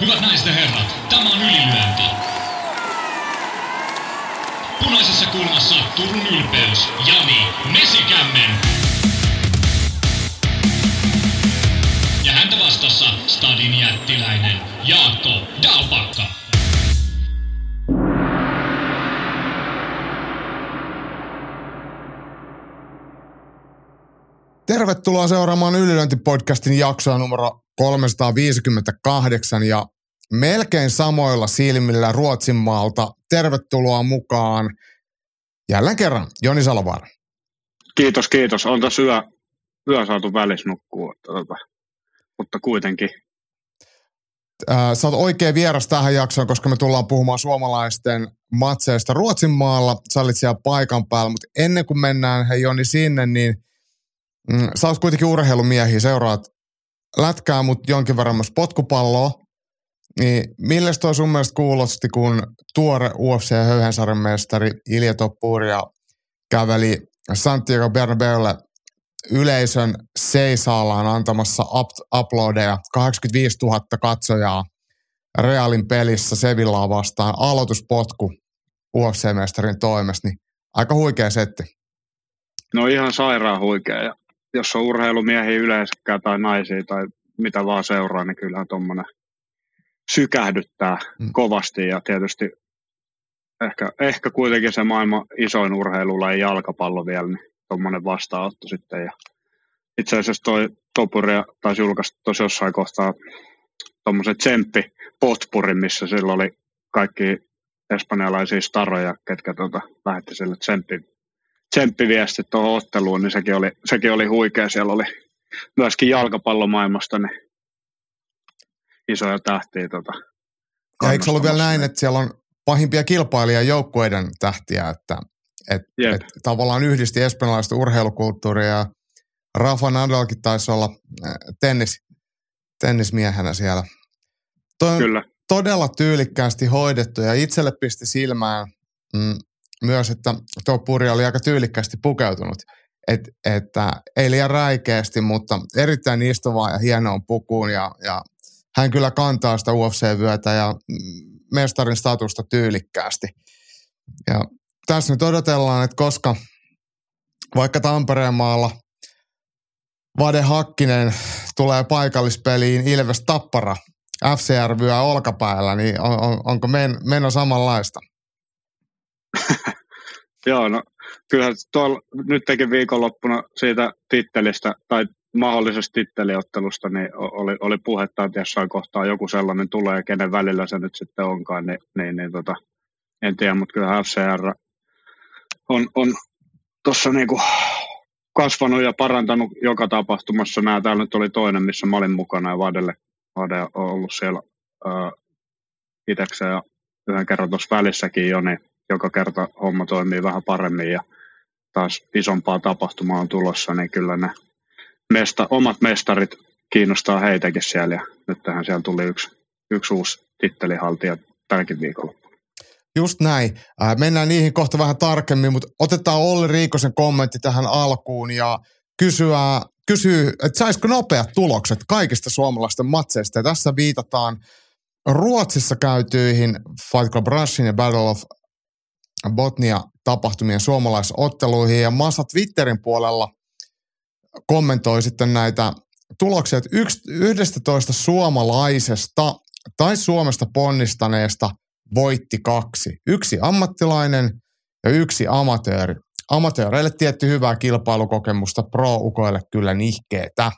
Hyvät naiset ja herrat, tämä on ylilyönti. Punaisessa kulmassa Turun ylpeys, Jani Mesikämmen. Ja häntä vastassa Stadin jättiläinen Jaakko Dalpakka. Tervetuloa seuraamaan Ylilöintipodcastin jaksoa numero 358 ja melkein samoilla silmillä Ruotsin maalta. Tervetuloa mukaan jälleen kerran Joni Salovaara. Kiitos, kiitos. On tässä yö, yö saatu välissä nukkua, tota, mutta kuitenkin. Äh, sä oot oikein vieras tähän jaksoon, koska me tullaan puhumaan suomalaisten matseista Ruotsin maalla. Sä olit siellä paikan päällä, mutta ennen kuin mennään hei Joni sinne, niin mm, sä oot kuitenkin urheilumiehiä, seuraat lätkää, mutta jonkin verran myös potkupalloa. Niin millä toi sun mielestä kuulosti, kun tuore UFC Höyhensarjan mestari Ilja Toppuria käveli Santiago Bernabeulle yleisön seisaallaan antamassa up- uploadeja 85 000 katsojaa Realin pelissä Sevillaa vastaan aloituspotku UFC-mestarin toimesta, niin aika huikea setti. No ihan sairaan huikea. Ja jos on urheilumiehiä yleensäkään tai naisia tai mitä vaan seuraa, niin kyllähän tuommoinen sykähdyttää mm. kovasti ja tietysti ehkä, ehkä kuitenkin se maailman isoin urheilulaji jalkapallo vielä, niin tuommoinen vastaanotto sitten. Ja itse asiassa toi Topuri taisi julkaista tuossa jossain kohtaa tuommoisen tsemppi potpurin, missä sillä oli kaikki espanjalaisia staroja, ketkä tuota, lähetti sille tsemppi, tsemppiviestit tuohon otteluun, niin sekin oli, sekin oli huikea. Siellä oli myöskin jalkapallomaailmasta niin isoja tähtiä. Tota, ja eikö se ollut vielä näin, että siellä on pahimpia kilpailijajoukkueiden tähtiä, että et, et, tavallaan yhdisti espanjalaista urheilukulttuuria ja Rafa Nadalkin taisi olla tennis, tennismiehenä siellä. Toi Kyllä. todella tyylikkäästi hoidettu ja itselle pisti silmään mm, myös, että tuo puri oli aika tyylikkäästi pukeutunut. Et, että ei liian räikeästi, mutta erittäin istuvaa ja hienoon pukuun ja, ja hän kyllä kantaa sitä UFC-vyötä ja mestarin statusta tyylikkäästi. Ja tässä nyt odotellaan, että koska vaikka Tampereen maalla Vade Hakkinen tulee paikallispeliin Ilves Tappara FCR vyö olkapäällä, niin on, on, onko men, meno samanlaista? Joo, no kyllähän tuolla nyt teki viikonloppuna siitä tittelistä tai mahdollisesta titteliottelusta, niin oli, oli puhetta, että jossain kohtaa joku sellainen tulee, kenen välillä se nyt sitten onkaan, niin, niin, niin tota, en tiedä, mutta kyllä FCR on, on tuossa niinku kasvanut ja parantanut joka tapahtumassa. Nämä täällä nyt oli toinen, missä mä olin mukana ja Vadelle, Vade on ollut siellä itsekseen ja yhden kerran tuossa välissäkin jo, niin joka kerta homma toimii vähän paremmin ja taas isompaa tapahtumaa on tulossa, niin kyllä ne mesta, omat mestarit kiinnostaa heitäkin siellä ja nyt tähän siellä tuli yksi, yksi uusi tittelihaltija tälläkin viikolla. Just näin. Äh, mennään niihin kohta vähän tarkemmin, mutta otetaan Olli Riikosen kommentti tähän alkuun ja kysyä, kysyy, että saisiko nopeat tulokset kaikista suomalaisten matseista. Ja tässä viitataan Ruotsissa käytyihin Fight Club Rushin ja Battle of Botnia tapahtumien suomalaisotteluihin. Ja Massa Twitterin puolella kommentoi sitten näitä tuloksia, että 11 suomalaisesta tai Suomesta ponnistaneesta voitti kaksi. Yksi ammattilainen ja yksi amatööri. Amatööreille tietty hyvää kilpailukokemusta, pro-ukoille kyllä nihkeetä.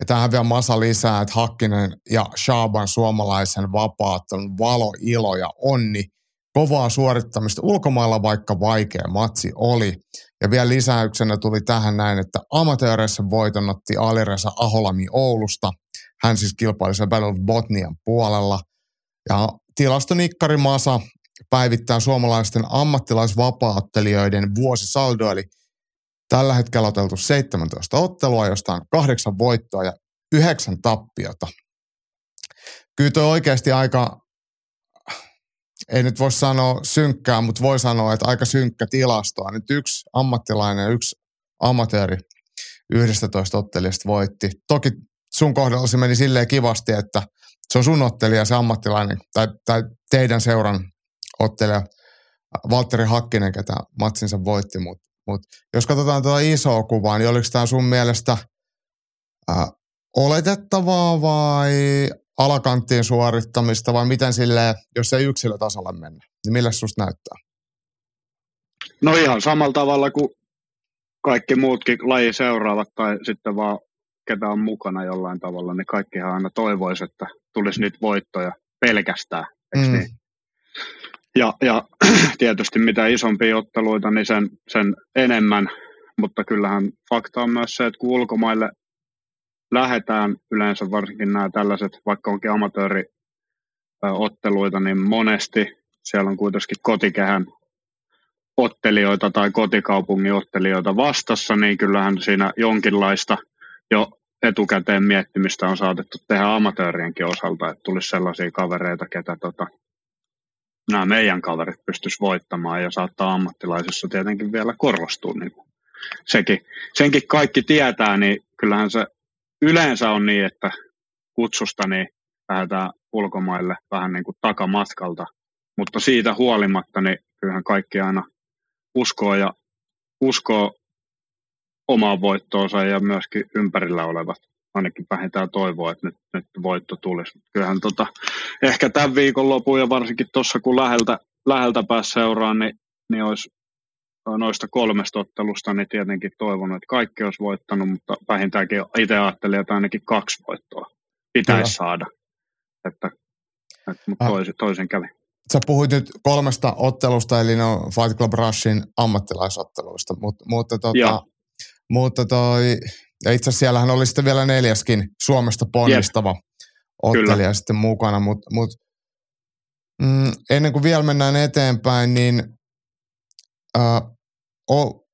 Ja tähän vielä Masa lisää, että Hakkinen ja Shaban suomalaisen vapaattelun valo, ilo ja onni. Kovaa suorittamista ulkomailla, vaikka vaikea matsi oli. Ja vielä lisäyksenä tuli tähän näin, että amatööreissä voiton otti Aliresa Aholami Oulusta. Hän siis kilpaili sen Battle of Botnian puolella. Ja tilastonikkari Masa päivittää suomalaisten ammattilaisvapaattelijoiden vuosisaldo, eli tällä hetkellä oteltu 17 ottelua, josta on kahdeksan voittoa ja yhdeksän tappiota. Kyllä tuo oikeasti aika ei nyt voi sanoa synkkää, mutta voi sanoa, että aika synkkä tilastoa. Nyt yksi ammattilainen ja yksi amatööri 11 ottelijasta voitti. Toki sun kohdalla se meni silleen kivasti, että se on sun ottelija, se ammattilainen, tai, tai teidän seuran ottelija, Valtteri Hakkinen, ketä matsinsa voitti, mutta mut jos katsotaan tuota isoa kuvaa, niin oliko tämä sun mielestä ää, oletettavaa vai alakanttiin suorittamista vai miten sille, jos ei yksilötasolla mennä, niin millä susta näyttää? No ihan samalla tavalla kuin kaikki muutkin laji seuraavat tai sitten vaan ketä on mukana jollain tavalla, niin kaikkihan aina toivoisi, että tulisi niitä voittoja pelkästään. Mm. Niin? Ja, ja tietysti mitä isompia otteluita, niin sen, sen enemmän, mutta kyllähän fakta on myös se, että kun ulkomaille lähdetään yleensä varsinkin nämä tällaiset, vaikka onkin amatööriotteluita, niin monesti siellä on kuitenkin kotikehän ottelijoita tai kotikaupungin ottelijoita vastassa, niin kyllähän siinä jonkinlaista jo etukäteen miettimistä on saatettu tehdä amatöörienkin osalta, että tulisi sellaisia kavereita, ketä tota, nämä meidän kaverit pystyisi voittamaan ja saattaa ammattilaisessa tietenkin vielä korostua. Niin sekin, senkin kaikki tietää, niin kyllähän se yleensä on niin, että kutsusta niin lähdetään ulkomaille vähän niin kuin takamatkalta, mutta siitä huolimatta niin kyllähän kaikki aina uskoo ja uskoo omaan voittoonsa ja myöskin ympärillä olevat ainakin vähintään toivoa, että nyt, nyt voitto tulisi. Kyllähän tota, ehkä tämän viikon lopun ja varsinkin tuossa kun läheltä, läheltä pääsi seuraan, niin, niin olisi noista kolmesta ottelusta, niin tietenkin toivonut, että kaikki olisi voittanut, mutta vähintäänkin itse ajattelin, että ainakin kaksi voittoa pitäisi Kyllä. saada. Että, että, mutta ah. toisin, toisin kävi. Sä puhuit nyt kolmesta ottelusta, eli no Fight Club Rushin ammattilaisotteluista, mutta, mutta, tota, mutta toi, ja itse asiassa siellähän oli sitten vielä neljäskin Suomesta ponnistava yep. ottelija Kyllä. sitten mukana, mutta mut, mm, ennen kuin vielä mennään eteenpäin, niin äh, o,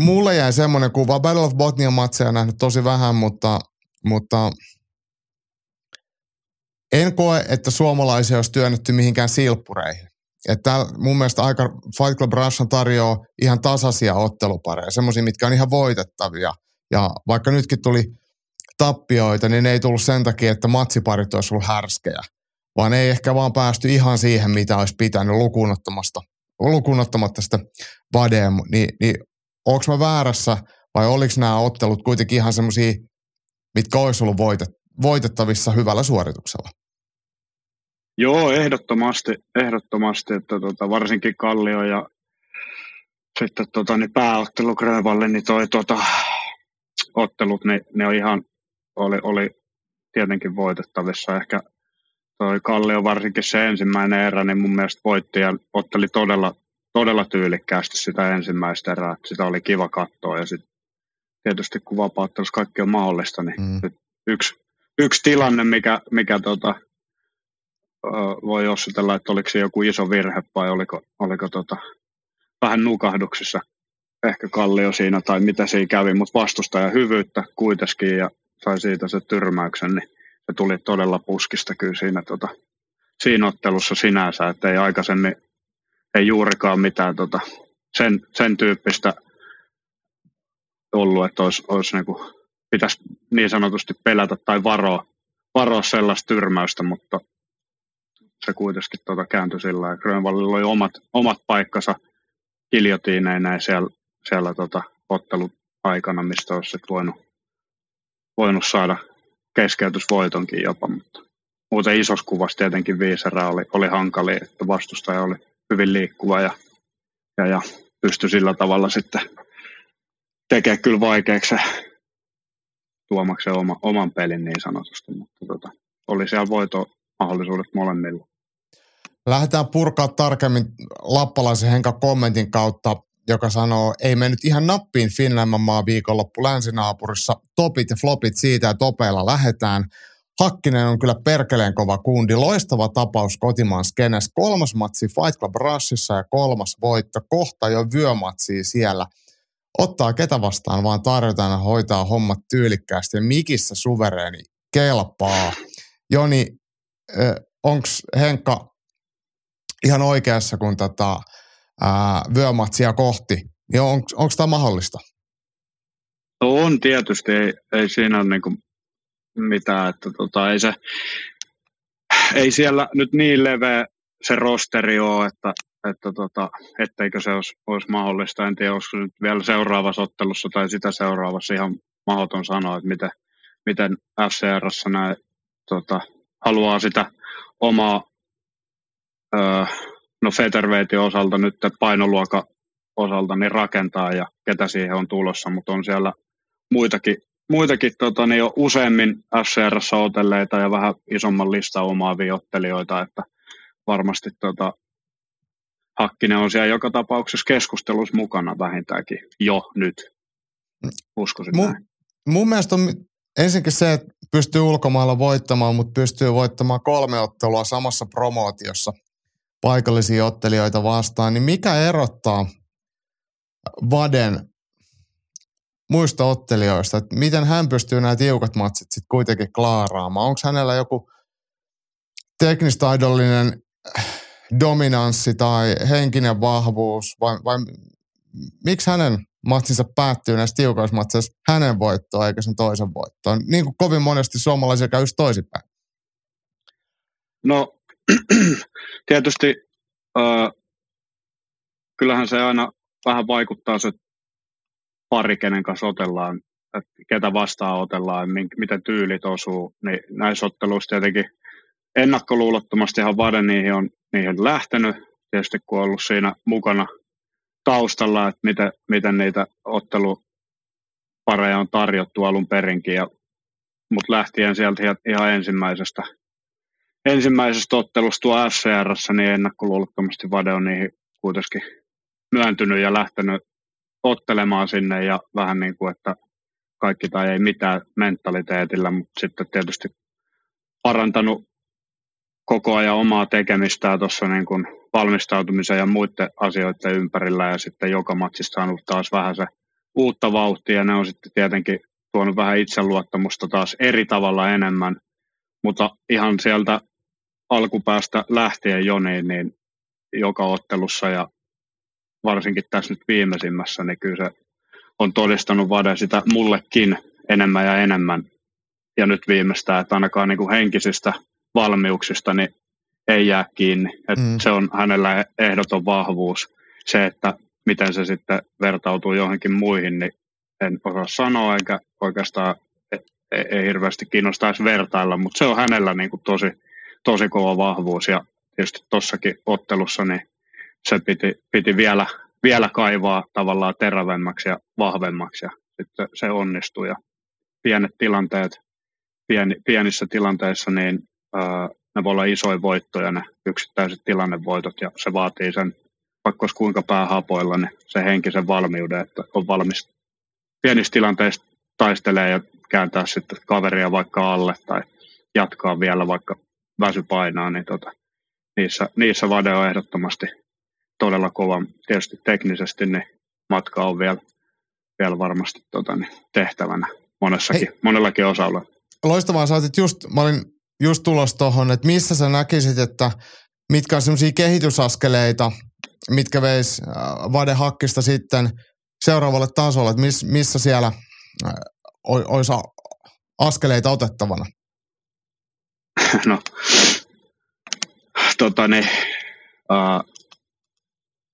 mulle jäi semmoinen kuva, Battle of Botnia matseja nähnyt tosi vähän, mutta, mutta en koe, että suomalaisia olisi työnnetty mihinkään silppureihin. Että mun mielestä aika Fight Club Russian tarjoaa ihan tasaisia ottelupareja, semmoisia, mitkä on ihan voitettavia. Ja vaikka nytkin tuli tappioita, niin ne ei tullut sen takia, että matsiparit olisi ollut härskejä, vaan ei ehkä vaan päästy ihan siihen, mitä olisi pitänyt lukuunottamasta, lukuunottamatta sitä Vadea. Niin, niin onko mä väärässä vai oliko nämä ottelut kuitenkin ihan semmoisia, mitkä olisi ollut voitet, voitettavissa hyvällä suorituksella? Joo, ehdottomasti, ehdottomasti että tota, varsinkin Kallio ja sitten tota, niin pääottelu Grövalle, niin toi tota, ottelut, niin ne on ihan, oli, oli tietenkin voitettavissa. Ehkä toi Kallio varsinkin se ensimmäinen erä, niin mun mielestä voitti ja otteli todella, todella tyylikkäästi sitä ensimmäistä erää. Sitä oli kiva katsoa ja sitten tietysti kun vapauttelussa kaikki on mahdollista, niin mm. yksi, yksi tilanne, mikä, mikä tota, voi jossitella, että oliko se joku iso virhe vai oliko, oliko tota, vähän nukahduksissa ehkä Kallio siinä tai mitä siinä kävi, mutta vastustaja hyvyyttä kuitenkin ja sai siitä se tyrmäyksen, niin se tuli todella puskista kyllä siinä, tota, siinä ottelussa sinänsä, että ei aikaisemmin ei juurikaan mitään tota, sen, sen tyyppistä ollut, että olisi, olisi niin kuin, pitäisi niin sanotusti pelätä tai varoa, varoa sellaista tyrmäystä, mutta se kuitenkin tota kääntyi sillä Grönvallilla oli omat, omat paikkansa kiljotiineinä siellä, siellä tota otteluaikana, mistä olisi voinut, voinut saada keskeytysvoitonkin jopa, mutta muuten isossa kuvassa tietenkin viiserä oli, oli hankali, että vastustaja oli hyvin liikkuva ja, ja, ja pystyi sillä tavalla sitten tekemään kyllä vaikeaksi tuomakseen oma, oman pelin niin sanotusti, mutta tota, oli siellä voito mahdollisuudet molemmilla. Lähdetään purkaa tarkemmin Lappalaisen Henka kommentin kautta, joka sanoo, ei mennyt ihan nappiin Finlanman maa viikonloppu länsinaapurissa. Topit ja flopit siitä, että topeilla lähetään. Hakkinen on kyllä perkeleen kova kundi. Loistava tapaus kotimaan skenes. Kolmas matsi Fight Club Rushissa ja kolmas voitto. Kohta jo vyömatsi siellä. Ottaa ketä vastaan, vaan tarjotaan hoitaa hommat tyylikkäästi. Ja mikissä suvereeni kelpaa. Joni, onko Henkka ihan oikeassa, kun tota, ää, vyömatsia kohti, niin on, onko tämä mahdollista? No on tietysti, ei, ei siinä ole niinku mitään, että tota, ei se, ei siellä nyt niin leveä se rosteri ole, että, että tota, etteikö se olisi, olisi mahdollista. En tiedä, olisiko nyt vielä seuraavassa ottelussa tai sitä seuraavassa ihan mahdoton sanoa, että miten, miten FCRssä näin, tota, haluaa sitä omaa öö, no Featherweightin osalta nyt painoluokan osalta niin rakentaa ja ketä siihen on tulossa, mutta on siellä muitakin, muitakin tota, niin jo useammin FCRssä otelleita ja vähän isomman lista omaavia ottelijoita, että varmasti tota, Hakkinen on siellä joka tapauksessa keskustelussa mukana vähintäänkin jo nyt. Uskoisin mun, näin. mun mielestä on ensinnäkin se, että pystyy ulkomailla voittamaan, mutta pystyy voittamaan kolme ottelua samassa promootiossa paikallisia ottelijoita vastaan, niin mikä erottaa Vaden muista ottelijoista, että miten hän pystyy nämä tiukat matsit sitten kuitenkin klaaraamaan? Onko hänellä joku teknistaidollinen dominanssi tai henkinen vahvuus vai, vai miksi hänen matsinsa päättyy näissä tiukoissa matseissa hänen voittoon eikä sen toisen voittoon? Niin kuin kovin monesti suomalaisia käy toisinpäin. No tietysti äh, kyllähän se aina vähän vaikuttaa se pari, kenen kanssa otellaan, että ketä vastaan otellaan, miten tyylit osuu, niin näissä otteluissa tietenkin ennakkoluulottomastihan Vade niihin on, niihin lähtenyt, tietysti kun on ollut siinä mukana taustalla, että miten, miten niitä ottelupareja on tarjottu alun perinkin, ja, mutta lähtien sieltä ihan ensimmäisestä, ensimmäisestä ottelusta tuo FCRssä, niin ennakkoluulottomasti Vade on niihin kuitenkin myöntynyt ja lähtenyt ottelemaan sinne ja vähän niin kuin, että kaikki tai ei mitään mentaliteetillä, mutta sitten tietysti parantanut koko ajan omaa tekemistään tuossa niin kuin valmistautumisen ja muiden asioiden ympärillä ja sitten joka matsista saanut taas vähän se uutta vauhtia ja ne on sitten tietenkin tuonut vähän itseluottamusta taas eri tavalla enemmän, mutta ihan sieltä alkupäästä lähtien jo niin, niin joka ottelussa ja varsinkin tässä nyt viimeisimmässä, niin kyllä se on todistanut Vade sitä mullekin enemmän ja enemmän. Ja nyt viimeistään, että ainakaan niin kuin henkisistä valmiuksista niin ei jää kiinni. Että mm. Se on hänellä ehdoton vahvuus. Se, että miten se sitten vertautuu johonkin muihin, niin en osaa sanoa, eikä oikeastaan ei, e, ei hirveästi kiinnostaisi vertailla, mutta se on hänellä niin kuin tosi, tosi kova vahvuus. Ja tietysti tuossakin ottelussa niin se piti, piti vielä, vielä kaivaa tavallaan terävemmäksi ja vahvemmaksi ja sitten se onnistui. Ja pienet tilanteet, pieni, pienissä tilanteissa, niin ää, ne voi olla isoja voittoja, ne yksittäiset tilannevoitot, ja se vaatii sen, vaikka kuinka päähapoilla, niin se henkisen valmiuden, että on valmis pienissä tilanteissa taistelee ja kääntää sitten kaveria vaikka alle tai jatkaa vielä vaikka väsy painaa, niin tota, niissä, niissä Vade on ehdottomasti todella kova. Tietysti teknisesti niin matka on vielä, vielä varmasti tota, niin tehtävänä monessakin, Hei. monellakin osalla. Loistavaa, saatit just, mä olin just tulossa tuohon, että missä sä näkisit, että mitkä on semmoisia kehitysaskeleita, mitkä veis äh, Vade Hakkista sitten seuraavalle tasolle, että miss, missä siellä äh, olisi askeleita otettavana? No, tota niin, uh,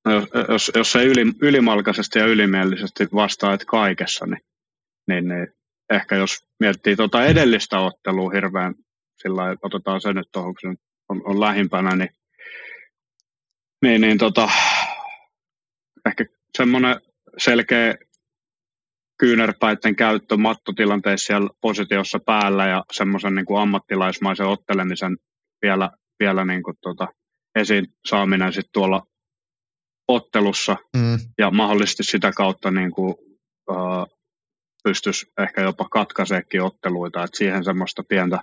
No, jos, jos, se yli, ylimalkaisesti ja ylimielisesti vastaa, että kaikessa, niin, niin, niin ehkä jos miettii tuota edellistä ottelua hirveän sillä otetaan se nyt tuohon, kun on, on lähimpänä, niin, niin, niin tota, ehkä semmoinen selkeä kyynärpäitten käyttö mattotilanteessa siellä positiossa päällä ja semmoisen niin kuin ammattilaismaisen ottelemisen vielä, vielä niin kuin tota, esiin saaminen sitten tuolla ottelussa. Mm. ja mahdollisesti sitä kautta niin kuin, uh, pystyisi ehkä jopa katkaiseekin otteluita, että siihen semmoista pientä,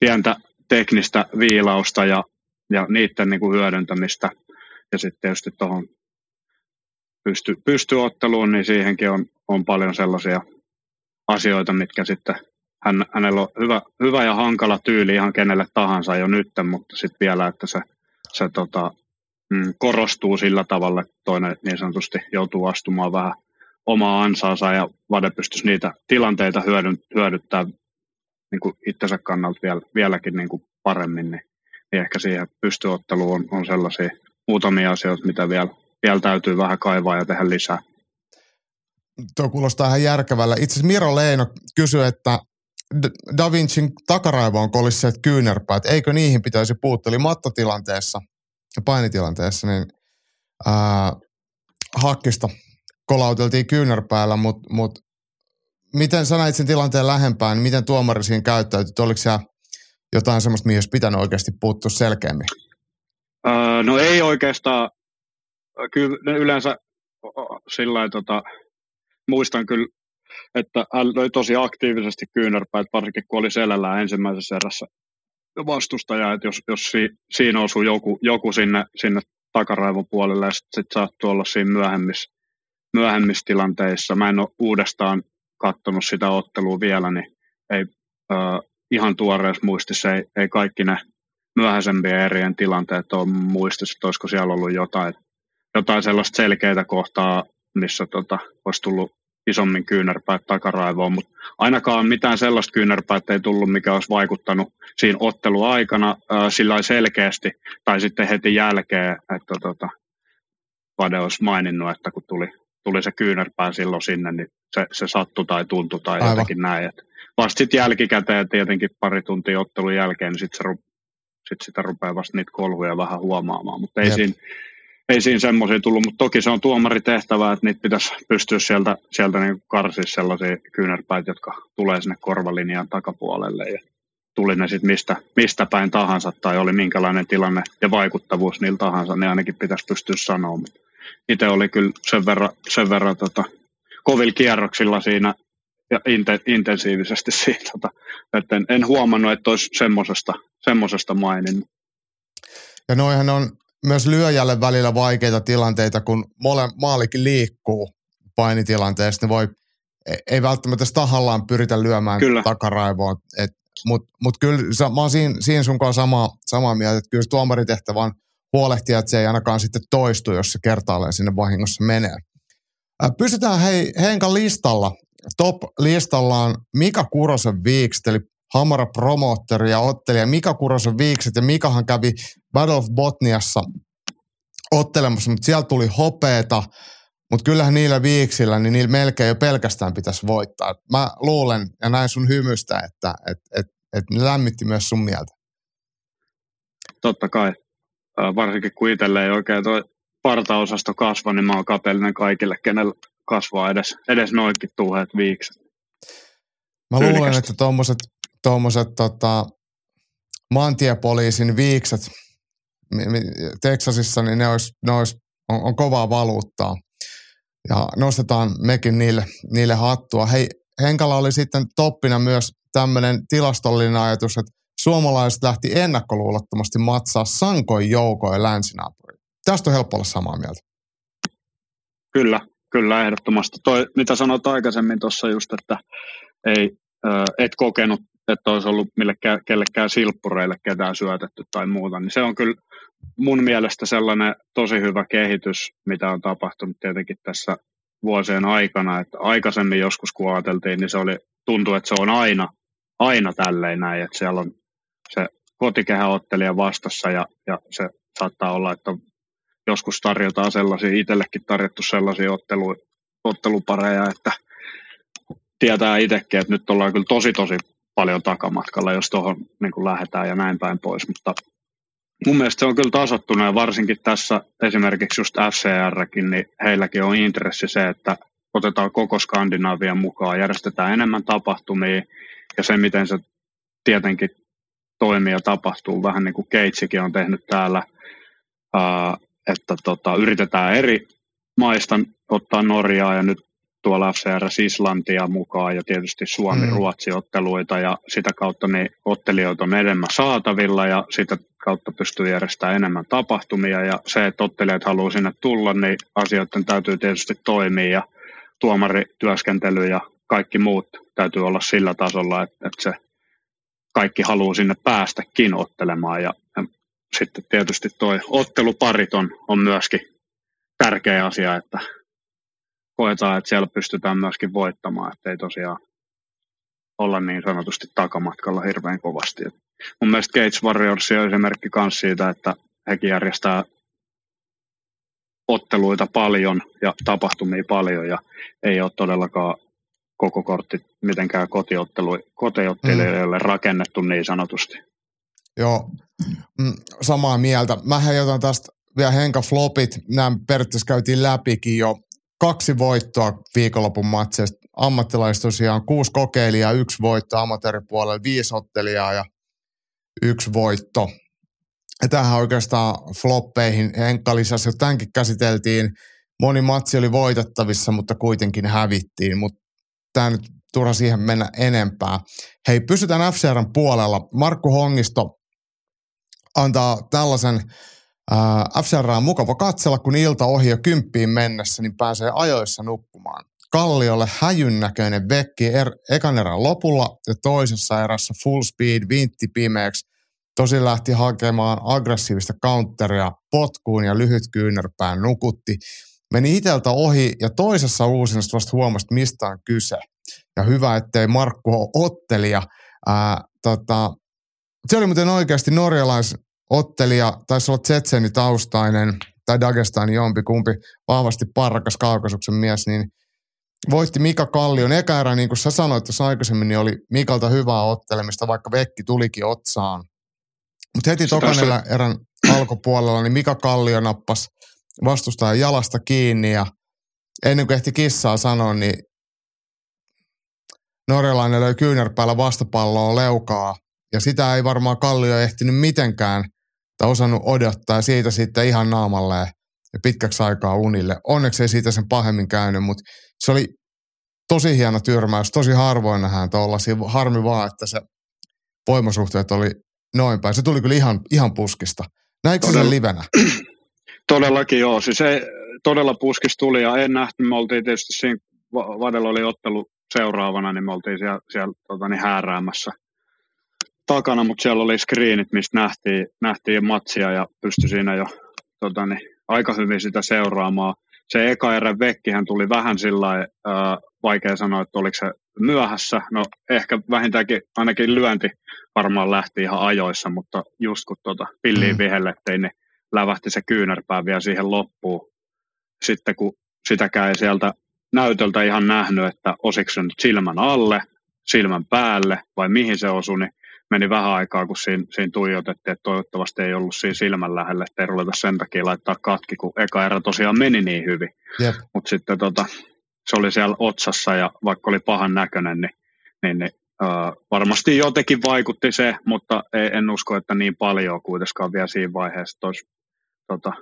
pientä teknistä viilausta ja, ja niiden niin kuin hyödyntämistä. Ja sitten tietysti tuohon pysty, pystyotteluun, niin siihenkin on, on paljon sellaisia asioita, mitkä sitten hän, hänellä on hyvä, hyvä ja hankala tyyli ihan kenelle tahansa jo nyt, mutta sitten vielä, että se, se tota, mm, korostuu sillä tavalla, että toinen niin sanotusti joutuu astumaan vähän omaa ansaansa ja Vade pystyisi niitä tilanteita hyödyn, hyödyttämään niin kuin itsensä kannalta vielä, vieläkin niin kuin paremmin. Niin niin ehkä siihen pystyotteluun on, on sellaisia muutamia asioita, mitä vielä, vielä täytyy vähän kaivaa ja tehdä lisää. Tuo kuulostaa ihan järkevällä. Itse asiassa Miro Leino kysyi, että Da Vincin takaraivoon kolisseet kyynärpäät, eikö niihin pitäisi puuttua? Eli mattotilanteessa ja painitilanteessa, niin ää, hakkista kolauteltiin kyynärpäällä, mutta mut, miten sä näit sen tilanteen lähempään, niin miten tuomari siinä käyttäytyi? Oliko siellä jotain semmoista, mihin olisi pitänyt oikeasti puuttua selkeämmin? Öö, no ei oikeastaan. Kyllä yleensä sillä tota, muistan kyllä, että hän löi tosi aktiivisesti kyynärpäät, varsinkin kun oli selällään ensimmäisessä erässä vastustaja, että jos, jos si, siinä osuu joku, joku sinne, sinne takaraivon puolelle ja sitten sit saattu olla siinä myöhemmissä, myöhemmissä tilanteissa. Mä en ole uudestaan katsonut sitä ottelua vielä, niin ei äh, ihan tuoreessa muistissa ei, ei kaikki ne myöhäisempien erien tilanteet ole muistissa, että olisiko siellä ollut jotain, jotain sellaista selkeää kohtaa, missä tota, olisi tullut isommin kyynärpäät takaraivoon, mutta ainakaan mitään sellaista kyynärpäät ei tullut, mikä olisi vaikuttanut siinä otteluaikana äh, sillä selkeästi, tai sitten heti jälkeen, että tota, Vade olisi maininnut, että kun tuli, tuli se kyynärpää silloin sinne, niin se, se sattui tai tuntui tai Aivan. jotenkin näin. Et vasta sitten jälkikäteen tietenkin pari tuntia ottelun jälkeen, niin sitten sit sitä rupeaa vasta niitä kolhuja vähän huomaamaan, mutta ei siinä, ei siinä semmoisia tullut, mutta toki se on tuomaritehtävä, että niitä pitäisi pystyä sieltä, sieltä niin karsia sellaisia kyynärpäitä, jotka tulee sinne korvalinjan takapuolelle ja tuli ne sitten mistä, mistä päin tahansa tai oli minkälainen tilanne ja vaikuttavuus niillä tahansa, niin ainakin pitäisi pystyä sanoa. Itse oli kyllä sen verran, sen verran tota, kovilla kierroksilla siinä ja inte, intensiivisesti siinä, tota, että en, en huomannut, että olisi semmoisesta, semmoisesta maininnut. Ja noihän on myös lyöjälle välillä vaikeita tilanteita, kun mole, maalikin liikkuu painitilanteessa, ne voi, e, ei välttämättä tahallaan pyritä lyömään kyllä. takaraivoon. Mutta mut kyllä mä oon siinä, siinä sun kanssa samaa, samaa mieltä, että kyllä se tuomaritehtävä on huolehtia, että se ei ainakaan sitten toistu, jos se kertaalleen sinne vahingossa menee. Pysytään hei, Henkan listalla. Top-listalla on Mika Kurosen viikset, eli Hamara promoottori ja ottelija Mika Kurosen viikset. Ja Mikahan kävi Battle of Botniassa ottelemassa, mutta siellä tuli hopeeta. Mutta kyllähän niillä viiksillä, niin niillä melkein jo pelkästään pitäisi voittaa. Mä luulen ja näin sun hymystä, että et, et, et ne lämmitti myös sun mieltä. Totta kai. Varsinkin kun itselle ei oikein toi partaosasto kasva, niin mä oon kateellinen kaikille, kenellä kasvaa edes, edes noinkin tuhat viikset. Mä luulen, että tuommoiset tuommoiset tota, maantiepoliisin viikset Teksasissa, niin ne, olisi, ne olisi, on, on kovaa valuuttaa. Ja nostetaan mekin niille, niille hattua. Hei, Henkala oli sitten toppina myös tämmöinen tilastollinen ajatus, että suomalaiset lähti ennakkoluulottomasti matsaa sankoin joukoin länsinaapuriin. Tästä on helppo olla samaa mieltä. Kyllä, kyllä ehdottomasti. Toi, mitä sanoit aikaisemmin tuossa just, että ei, et kokenut että olisi ollut millekään, kellekään silppureille ketään syötetty tai muuta, niin se on kyllä mun mielestä sellainen tosi hyvä kehitys, mitä on tapahtunut tietenkin tässä vuosien aikana, että aikaisemmin joskus kun ajateltiin, niin se oli, tuntui, että se on aina, aina tälleen näin, että siellä on se kotikehäottelija vastassa ja, ja se saattaa olla, että joskus tarjotaan sellaisia, itsellekin tarjottu sellaisia ottelu, ottelupareja, että tietää itsekin, että nyt ollaan kyllä tosi tosi paljon takamatkalla, jos tuohon niin lähdetään ja näin päin pois. Mutta mun mielestä se on kyllä tasottunut ja varsinkin tässä esimerkiksi just FCRkin, niin heilläkin on intressi se, että otetaan koko Skandinavian mukaan, järjestetään enemmän tapahtumia ja se, miten se tietenkin toimii ja tapahtuu, vähän niin kuin Keitsikin on tehnyt täällä, että tota, yritetään eri maista ottaa Norjaa ja nyt tuolla FCRS Islantia mukaan ja tietysti Suomi-Ruotsi-otteluita mm. ja sitä kautta ne ottelijoita on enemmän saatavilla ja sitä kautta pystyy järjestämään enemmän tapahtumia ja se, että ottelijat haluaa sinne tulla, niin asioiden täytyy tietysti toimia ja tuomarityöskentely ja kaikki muut täytyy olla sillä tasolla, että, että se kaikki haluaa sinne päästäkin ottelemaan ja, ja sitten tietysti tuo otteluparit on, on myöskin tärkeä asia, että koetaan, että siellä pystytään myöskin voittamaan, että ei tosiaan olla niin sanotusti takamatkalla hirveän kovasti. mun mielestä Cage Warriors on esimerkki myös siitä, että hekin järjestää otteluita paljon ja tapahtumia paljon ja ei ole todellakaan koko kortti mitenkään kotiottelijoille mm. rakennettu niin sanotusti. Joo, mm, samaa mieltä. Mä heijätän tästä vielä Henka Flopit. Nämä periaatteessa käytiin läpikin jo. Kaksi voittoa viikonlopun matseista. Ammattilaiset tosiaan kuusi kokeilijaa, yksi voitto amatööripuolella, viisi ottelijaa ja yksi voitto. Ja tähän oikeastaan floppeihin Henkka lisäsi, tämänkin käsiteltiin. Moni matsi oli voitettavissa, mutta kuitenkin hävittiin. Mutta tämä nyt turha siihen mennä enempää. Hei, pysytään FCRn puolella. Markku Hongisto antaa tällaisen äh, FCR on mukava katsella, kun ilta ohi jo kymppiin mennessä, niin pääsee ajoissa nukkumaan. Kalliolle häjyn näköinen vekki er, ekan erän lopulla ja toisessa erässä full speed vintti pimeäksi. Tosi lähti hakemaan aggressiivista counteria potkuun ja lyhyt kyynärpään nukutti. Meni iteltä ohi ja toisessa uusinnassa vasta huomasi, mistä on kyse. Ja hyvä, ettei Markku ole ottelija. Ää, tota, se oli muuten oikeasti norjalais ottelija, taisi olla Tsetseni taustainen tai Dagestani jompi kumpi, vahvasti parrakas kaukasuksen mies, niin voitti Mika Kallion. Eka erä, niin kuin sä sanoit tuossa aikaisemmin, niin oli Mikalta hyvää ottelemista, vaikka vekki tulikin otsaan. Mutta heti tokainen erän alkupuolella, niin Mika Kallio nappasi vastustajan jalasta kiinni ja ennen kuin ehti kissaa sanoa, niin norjalainen löi kyynärpäällä vastapalloa leukaa ja sitä ei varmaan Kallio ehtinyt mitenkään tai osannut odottaa ja siitä sitten ihan naamalleen ja pitkäksi aikaa unille. Onneksi ei siitä sen pahemmin käynyt, mutta se oli tosi hieno tyrmäys. Tosi harvoin nähdään tuollaisia. Harmi vaan, että se voimasuhteet oli noin päin. Se tuli kyllä ihan, ihan puskista. Näikö Todella, livenä? Todellakin joo. Siis se todella puskis tuli ja en nähty. Me oltiin tietysti siinä, Vadella oli ottelu seuraavana, niin me oltiin siellä, siellä tota, niin hääräämässä – takana, mutta siellä oli screenit, mistä nähtiin, nähtiin matsia ja pystyi siinä jo tota, niin, aika hyvin sitä seuraamaan. Se eka erän vekkihän tuli vähän sillä vaikea sanoa, että oliko se myöhässä. No ehkä vähintäänkin ainakin lyönti varmaan lähti ihan ajoissa, mutta just kun tuota pilliin mm. vihellettiin, niin lävähti se kyynärpää vielä siihen loppuun. Sitten kun sitäkään ei sieltä näytöltä ihan nähnyt, että osiko se nyt silmän alle, silmän päälle vai mihin se osui, niin meni vähän aikaa, kun siinä, siinä tuijotettiin, että toivottavasti ei ollut siinä silmän lähellä, että ei ruveta sen takia laittaa katki, kun eka erä tosiaan meni niin hyvin. Mutta sitten tota, se oli siellä otsassa ja vaikka oli pahan näköinen, niin, niin, niin äh, varmasti jotenkin vaikutti se, mutta ei, en usko, että niin paljon kuitenkaan vielä siinä vaiheessa, että olisi, tota,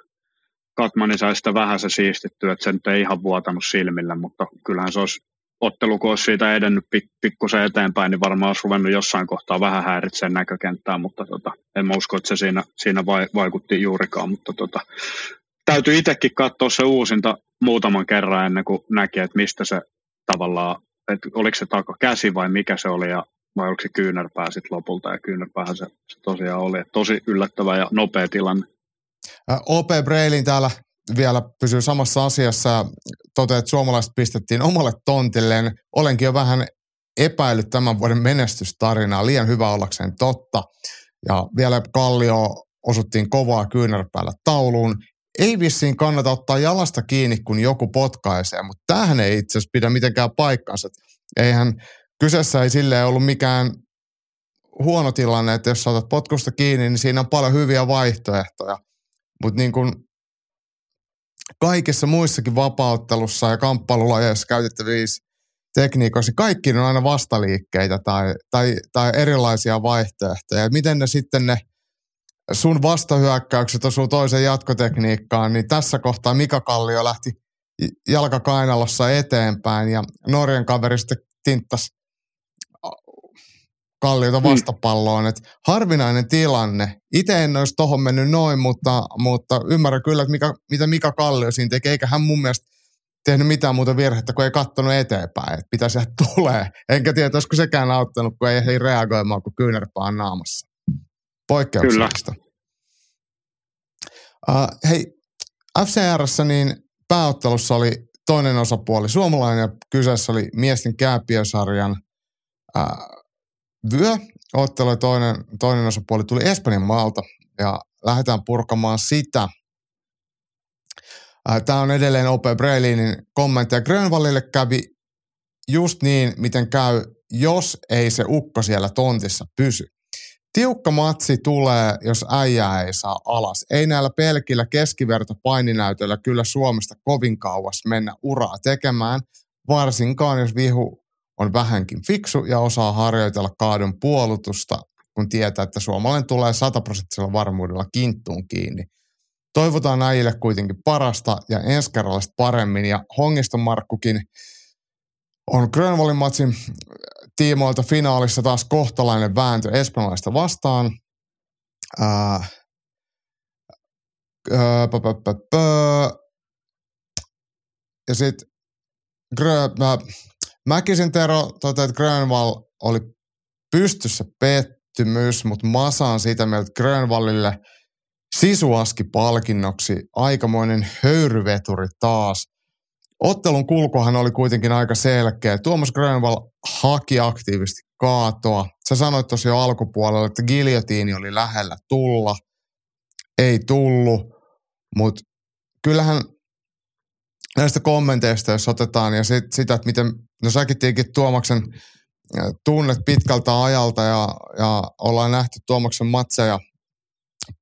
Katmani sai sitä vähän se siistittyä, että se nyt ei ihan vuotanut silmillä, mutta kyllähän se olisi ottelu, kun olisi siitä edennyt pik- pikkusen eteenpäin, niin varmaan olisi ruvennut jossain kohtaa vähän häiritseen näkökenttää, mutta tota, en mä usko, että se siinä, siinä vai, vaikutti juurikaan, mutta tota, täytyy itsekin katsoa se uusinta muutaman kerran ennen kuin näki, että mistä se tavallaan, että oliko se käsi vai mikä se oli ja vai oliko se kyynärpää sitten lopulta ja kyynärpäähän se, se tosiaan oli. Tosi yllättävä ja nopea tilanne. OP Brailin täällä vielä pysyy samassa asiassa ja toteaa, että suomalaiset pistettiin omalle tontilleen. Olenkin jo vähän epäillyt tämän vuoden menestystarinaa, liian hyvä ollakseen totta. Ja vielä Kallio osuttiin kovaa kyynärpäällä tauluun. Ei vissiin kannata ottaa jalasta kiinni, kun joku potkaisee, mutta tämähän ei itse asiassa pidä mitenkään paikkansa. Eihän kyseessä ei silleen ollut mikään huono tilanne, että jos saatat potkusta kiinni, niin siinä on paljon hyviä vaihtoehtoja. Mutta niin kuin kaikissa muissakin vapauttelussa ja kamppailulajeissa käytettävissä tekniikoissa, kaikki on aina vastaliikkeitä tai, tai, tai erilaisia vaihtoehtoja. Miten ne sitten ne sun vastahyökkäykset osuu toisen jatkotekniikkaan, niin tässä kohtaa Mika Kallio lähti jalkakainalossa eteenpäin ja Norjan kaveri sitten tinttasi kalliota mm. vastapalloon. Et harvinainen tilanne. Itse en olisi tohon mennyt noin, mutta, mutta ymmärrän kyllä, että mikä, mitä Mika Kallio siinä teki. Eikä hän mun mielestä tehnyt mitään muuta virhettä, kun ei katsonut eteenpäin, että mitä sieltä tulee. Enkä tiedä, olisiko sekään auttanut, kun ei hei reagoimaan, kun kyynärpää on naamassa. Poikkeuksellista. Uh, hei, FCRssä niin pääottelussa oli toinen osapuoli suomalainen ja kyseessä oli miesten kääpiösarjan uh, vyö. Ottelu toinen, toinen osapuoli tuli Espanjan maalta ja lähdetään purkamaan sitä. Tämä on edelleen Ope Breilinin kommentti. Grönvallille kävi just niin, miten käy, jos ei se ukko siellä tontissa pysy. Tiukka matsi tulee, jos äijää ei saa alas. Ei näillä pelkillä keskiverto paininäytöillä kyllä Suomesta kovin kauas mennä uraa tekemään, varsinkaan jos vihu on vähänkin fiksu ja osaa harjoitella kaadun puolutusta, kun tietää, että suomalainen tulee sataprosenttisella varmuudella kinttuun kiinni. Toivotaan äijille kuitenkin parasta ja ensi paremmin ja Hongiston Markkukin on Grönwallin matsin tiimoilta finaalissa taas kohtalainen vääntö espanjalaista vastaan. Ää, ää, pö, pö, pö. Ja sitten Mäkisen Tero toteaa, että Grönwall oli pystyssä pettymys, mutta Masa on siitä mieltä, että Grönwallille sisuaski palkinnoksi aikamoinen höyryveturi taas – Ottelun kulkuhan oli kuitenkin aika selkeä. Tuomas Grönvall haki aktiivisesti kaatoa. Sä sanoit tosi jo alkupuolella, että giljotiini oli lähellä tulla. Ei tullut, mutta kyllähän näistä kommenteista, jos otetaan, ja sit, sitä, että miten, no säkin tietenkin Tuomaksen tunnet pitkältä ajalta ja, ja ollaan nähty Tuomaksen matseja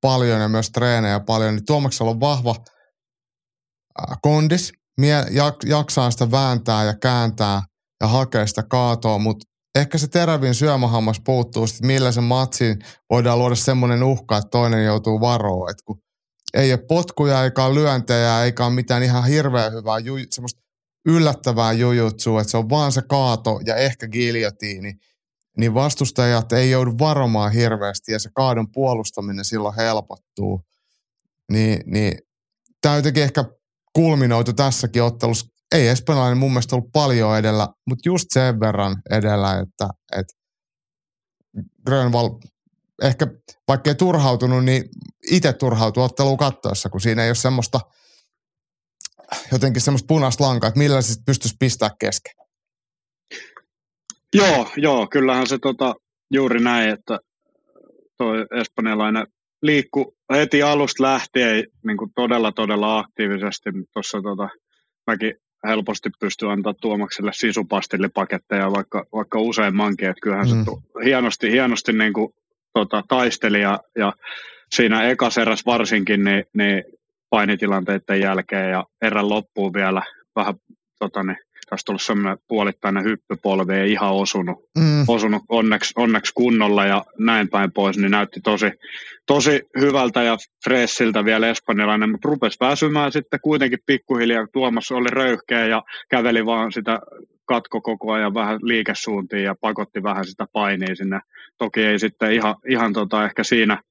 paljon ja myös treenejä paljon, niin Tuomaksella on vahva kondis – mie, jak, jaksaa sitä vääntää ja kääntää ja hakea sitä kaatoa, mutta ehkä se terävin syömähammas puuttuu sitten, millä se matsin voidaan luoda semmoinen uhka, että toinen joutuu varoon. Et kun ei ole potkuja, eikä lyöntejä, eikä ole mitään ihan hirveän hyvää, semmoista yllättävää jujutsua, että se on vaan se kaato ja ehkä giljotiini, niin vastustajat ei joudu varomaan hirveästi ja se kaadon puolustaminen silloin helpottuu. Niin, niin tämä jotenkin ehkä kulminoitu tässäkin ottelussa. Ei espanjalainen mun mielestä ollut paljon edellä, mutta just sen verran edellä, että, että Grönval ehkä vaikka ei turhautunut, niin itse turhautui ottelua kattoessa, kun siinä ei ole semmoista jotenkin semmoista punaista lankaa, että millä se pystyisi pistää kesken. Joo, joo, kyllähän se tota, juuri näin, että toi espanjalainen liikku heti alusta lähtien niin kuin todella, todella aktiivisesti. Tuossa tota, mäkin helposti pystyn antaa Tuomakselle sisupastillipaketteja vaikka, vaikka useammankin. Että kyllähän mm. se hienosti, hienosti niin kuin, tota, taisteli ja, ja siinä ekaserässä varsinkin niin, niin painitilanteiden jälkeen ja erän loppuun vielä vähän tota, niin, tullut semmoinen puolittainen hyppypolvi, ei ihan osunut, mm. osunut onneksi, onneksi kunnolla ja näin päin pois, niin näytti tosi, tosi hyvältä ja fressiltä vielä espanjalainen, mutta rupesi väsymään sitten kuitenkin pikkuhiljaa. Tuomas oli röyhkeä ja käveli vaan sitä katko koko ajan vähän liikesuuntiin ja pakotti vähän sitä painia sinne. Toki ei sitten ihan, ihan tota ehkä siinä –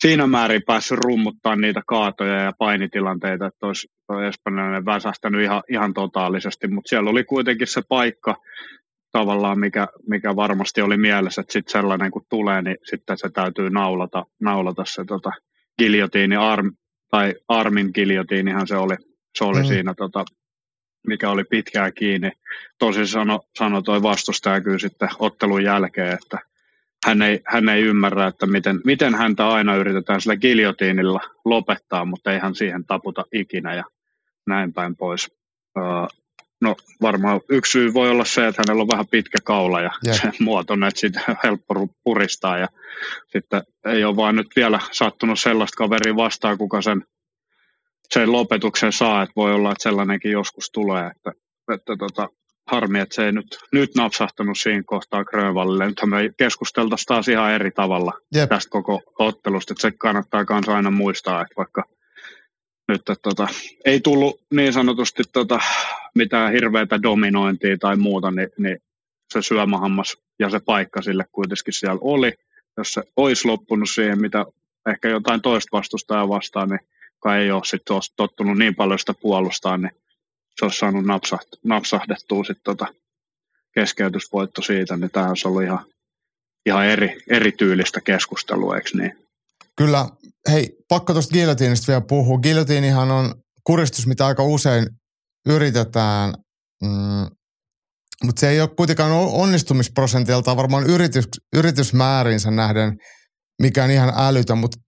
siinä määrin päässyt rummuttaa niitä kaatoja ja painitilanteita, että olisi, olisi espanjalainen väsähtänyt ihan, ihan totaalisesti, mutta siellä oli kuitenkin se paikka tavallaan, mikä, mikä varmasti oli mielessä, että sitten sellainen kun tulee, niin sitten se täytyy naulata, naulata se tota, giljotiini, arm, tai armin giljotiinihan se oli, se oli mm. siinä tota, mikä oli pitkään kiinni. Tosi sano, sano toi vastustaja kyllä sitten ottelun jälkeen, että hän ei, hän ei ymmärrä, että miten, miten häntä aina yritetään sillä giljotiinilla lopettaa, mutta ei hän siihen taputa ikinä ja näin päin pois. no varmaan yksi syy voi olla se, että hänellä on vähän pitkä kaula ja yeah. se muotoinen, että sitä on helppo puristaa ja sitten ei ole vaan nyt vielä sattunut sellaista kaveria vastaan, kuka sen, sen lopetuksen saa, että voi olla, että sellainenkin joskus tulee, että, että tota, harmi, että se ei nyt, nyt napsahtanut siinä kohtaa Grönvallille. Nyt me keskusteltaisiin taas ihan eri tavalla Jep. tästä koko ottelusta, että se kannattaa myös aina muistaa, että vaikka nyt että tota, ei tullut niin sanotusti tota, mitään hirveätä dominointia tai muuta, niin, niin se syömähammas ja se paikka sille kuitenkin siellä oli. Jos se olisi loppunut siihen, mitä ehkä jotain toista vastustajaa vastaan, niin kai ei ole sitten tottunut niin paljon sitä puolustaa, niin se olisi saanut napsaht, napsahdettua sitten tota keskeytysvoitto siitä, niin tämä olisi ollut ihan, ihan eri, erityylistä keskustelua, eikö niin? Kyllä. Hei, pakko tuosta giljotiinista vielä puhua. Giljotiinihan on kuristus, mitä aika usein yritetään mm, mutta se ei ole kuitenkaan onnistumisprosentilta varmaan yritys, yritysmäärinsä nähden mikään ihan älytä, mutta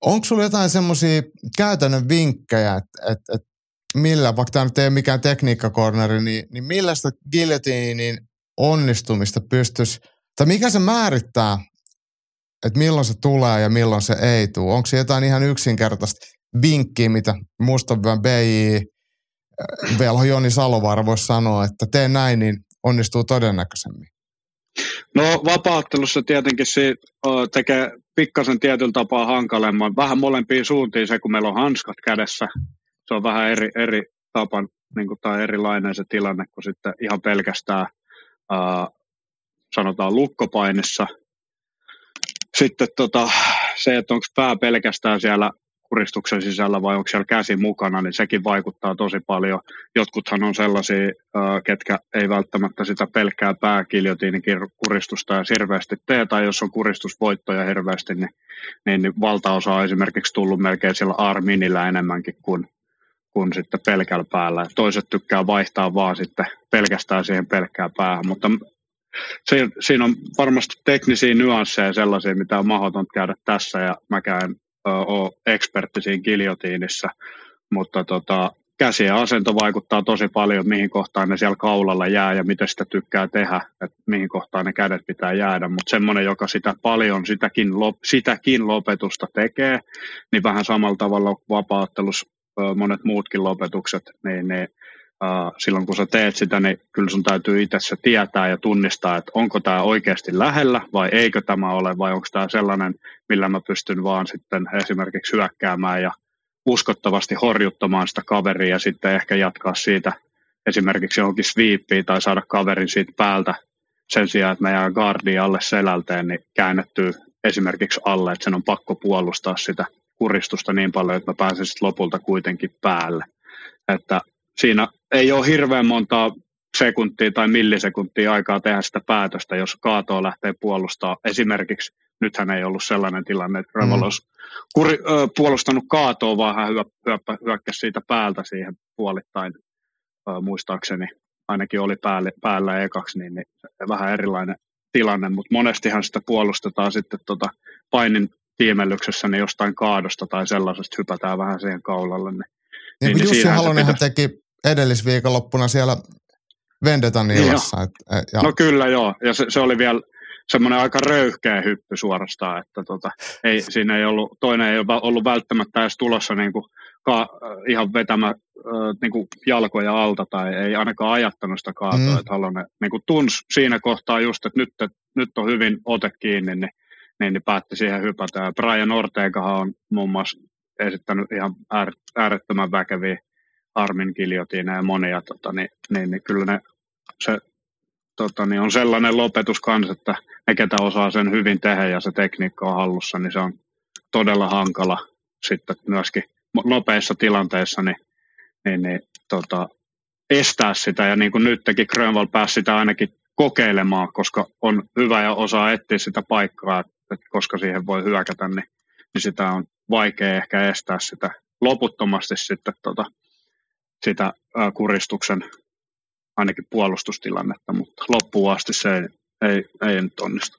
onko sulla jotain semmoisia käytännön vinkkejä, että et, et millä, vaikka tämä nyt ei ole mikään tekniikkakorneri, niin, niin millä sitä guillotinin onnistumista pystyisi, tai mikä se määrittää, että milloin se tulee ja milloin se ei tule? Onko se jotain ihan yksinkertaista vinkkiä, mitä musta BJ velho Joni Salovaara voisi sanoa, että tee näin, niin onnistuu todennäköisemmin? No vapaattelussa tietenkin se tekee pikkasen tietyllä tapaa hankalemman. Vähän molempiin suuntiin se, kun meillä on hanskat kädessä. Se on vähän eri, eri tapa niin kuin, tai erilainen se tilanne kuin sitten ihan pelkästään ää, sanotaan lukkopainissa. Sitten tota, se, että onko pää pelkästään siellä kuristuksen sisällä vai onko siellä käsi mukana, niin sekin vaikuttaa tosi paljon. Jotkuthan on sellaisia, ketkä ei välttämättä sitä pelkkää kuristusta ja hirveästi tee, tai jos on kuristusvoittoja hirveästi, niin, niin, valtaosa on esimerkiksi tullut melkein siellä arminillä enemmänkin kuin, kuin sitten pelkällä päällä. Toiset tykkää vaihtaa vaan sitten pelkästään siihen pelkkää päähän, mutta se, siinä on varmasti teknisiä nyansseja sellaisia, mitä on mahdotonta käydä tässä, ja mäkään ole ekspertti siinä giljotiinissa, mutta tota, käsien asento vaikuttaa tosi paljon, mihin kohtaan ne siellä kaulalla jää ja miten sitä tykkää tehdä, että mihin kohtaan ne kädet pitää jäädä, mutta semmoinen, joka sitä paljon, sitäkin, lop, sitäkin lopetusta tekee, niin vähän samalla tavalla vapaattelus monet muutkin lopetukset, niin, niin silloin kun sä teet sitä, niin kyllä sun täytyy itse se tietää ja tunnistaa, että onko tämä oikeasti lähellä vai eikö tämä ole, vai onko tämä sellainen, millä mä pystyn vaan sitten esimerkiksi hyökkäämään ja uskottavasti horjuttamaan sitä kaveria ja sitten ehkä jatkaa siitä esimerkiksi johonkin sweepiin tai saada kaverin siitä päältä sen sijaan, että mä jää guardiin alle selälteen, niin käännettyy esimerkiksi alle, että sen on pakko puolustaa sitä kuristusta niin paljon, että mä pääsen sitten lopulta kuitenkin päälle. Että siinä ei ole hirveän montaa sekuntia tai millisekuntia aikaa tehdä sitä päätöstä, jos kaatoa lähtee puolustaa. Esimerkiksi nythän ei ollut sellainen tilanne, että Revel mm. olisi kuri, ö, puolustanut kaatoa, vaan hän hyökkäsi siitä päältä siihen puolittain, ö, muistaakseni. Ainakin oli päälle, päällä ekaksi, niin, niin vähän erilainen tilanne, mutta monestihan sitä puolustetaan sitten tota painin tiimellyksessä niin jostain kaadosta tai sellaisesta hypätään vähän siihen kaulalle. Niin, niin, niin Jussi Halonenhan pitäisi... teki edellisviikonloppuna siellä Vendetan illassa. Et, et, no kyllä joo, ja se, se oli vielä semmoinen aika röyhkeä hyppy suorastaan, että tota, ei, siinä ei ollut, toinen ei ollut välttämättä edes tulossa niin kuin, ka, ihan vetämä äh, niin kuin jalkoja alta tai ei ainakaan ajattanut sitä kaatoa, mm. että Halonen niin kuin tunsi siinä kohtaa just, että nyt, että nyt on hyvin ote kiinni, niin, niin, niin päätti siihen hypätä. Ja Brian Ortegahan on muun muassa esittänyt ihan äärettömän väkeviä Armin Giljotina ja monia, tota, niin, niin, niin, kyllä ne, se tota, niin on sellainen lopetus kanssa, että ne, ketä osaa sen hyvin tehdä ja se tekniikka on hallussa, niin se on todella hankala sitten myöskin nopeissa tilanteissa niin, niin, niin tota, estää sitä. Ja niin kuin nyt Grönvall pääsi sitä ainakin kokeilemaan, koska on hyvä ja osaa etsiä sitä paikkaa, että koska siihen voi hyökätä, niin, niin sitä on vaikea ehkä estää sitä loputtomasti sitten tota, sitä kuristuksen ainakin puolustustilannetta, mutta loppuun asti se ei, ei, ei nyt onnistu.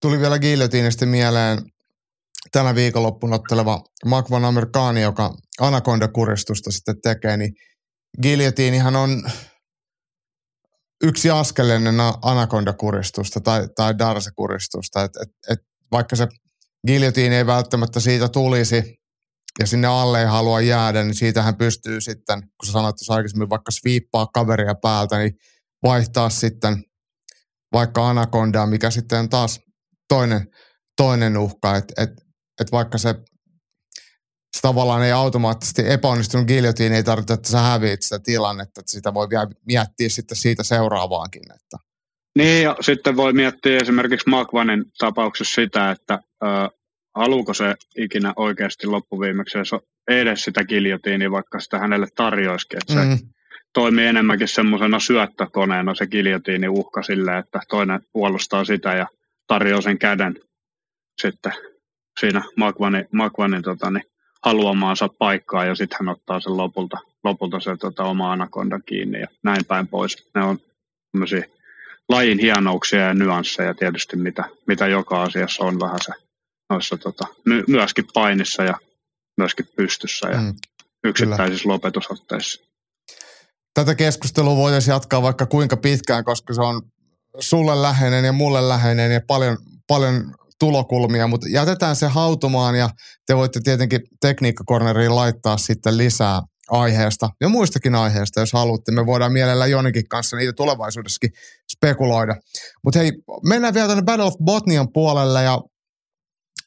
Tuli vielä Guillotinista mieleen tänä viikonloppuna otteleva Makvan Amerikaani, joka Anaconda-kuristusta sitten tekee, niin Guillotinihan on yksi askel ennen Anaconda-kuristusta tai, tai Darse-kuristusta. Et, et, et vaikka se Guillotine ei välttämättä siitä tulisi, ja sinne alle ei halua jäädä, niin siitähän pystyy sitten, kun sä sanoit että aikaisemmin vaikka sviippaa kaveria päältä, niin vaihtaa sitten vaikka anakondaa, mikä sitten on taas toinen, toinen uhka, että et, et vaikka se, se tavallaan ei automaattisesti epäonnistunut giljotiin, ei tarvitse, että sä häviit sitä tilannetta, että sitä voi vielä miettiä sitten siitä seuraavaankin. Että. Niin, ja sitten voi miettiä esimerkiksi Makvanin tapauksessa sitä, että ö, haluuko se ikinä oikeasti loppuviimeksi edes sitä giljotiini, vaikka sitä hänelle tarjoisikin. Että mm. se toimii enemmänkin semmoisena syöttökoneena se giljotiini uhka sille, että toinen puolustaa sitä ja tarjoaa sen käden sitten siinä Magvanin, Magvanin tota, niin, haluamaansa paikkaa ja sitten hän ottaa sen lopulta, lopulta se tota, oma anakonda kiinni ja näin päin pois. Ne on lajin hienouksia ja nyansseja tietysti, mitä, mitä joka asiassa on vähän se noissa tota, my, myöskin painissa ja myöskin pystyssä ja mm, yksittäisissä kyllä. lopetusotteissa. Tätä keskustelua voitaisiin jatkaa vaikka kuinka pitkään, koska se on sulle läheinen ja mulle läheinen ja paljon, paljon tulokulmia, mutta jätetään se hautumaan ja te voitte tietenkin tekniikkakorneriin laittaa sitten lisää aiheesta ja muistakin aiheista, jos haluatte. Me voidaan mielellään Jonikin kanssa niitä tulevaisuudessakin spekuloida. Mutta hei, mennään vielä tänne Battle of Botnian puolelle ja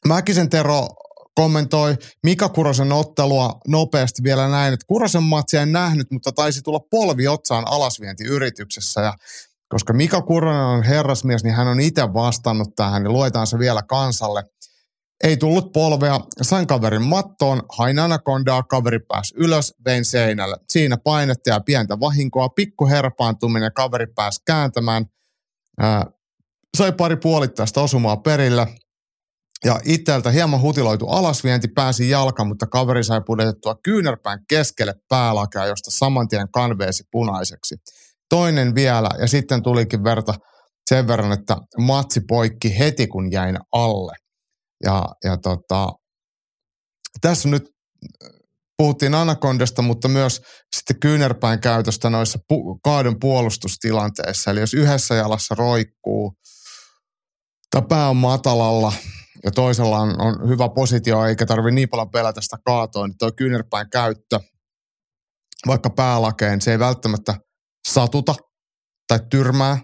Mäkisen Tero kommentoi Mika Kurosen ottelua nopeasti vielä näin, että Kurosen matsia en nähnyt, mutta taisi tulla polvi otsaan alasvientiyrityksessä ja koska Mika Kuronen on herrasmies, niin hän on itse vastannut tähän, niin luetaan se vielä kansalle. Ei tullut polvea, sain kaverin mattoon, hain anakondaa, kaveri pääsi ylös, vein seinälle. Siinä painetta ja pientä vahinkoa, pikku herpaantuminen, kaveri pääsi kääntämään. Ää, sai pari puolittaista osumaa perille. Ja itseltä hieman hutiloitu alasvienti pääsi jalka, mutta kaveri sai pudotettua kyynärpään keskelle päälakea, josta saman tien kanveesi punaiseksi. Toinen vielä, ja sitten tulikin verta sen verran, että matsi poikki heti, kun jäin alle. Ja, ja tota, tässä nyt puhuttiin Anacondasta, mutta myös sitten kyynärpäin käytöstä noissa pu- kaadon puolustustilanteissa. Eli jos yhdessä jalassa roikkuu tai pää on matalalla ja toisella on, on hyvä positio eikä tarvi niin paljon pelätä sitä kaatoa, niin tuo kyynärpäin käyttö vaikka päälakeen, se ei välttämättä satuta tai tyrmää,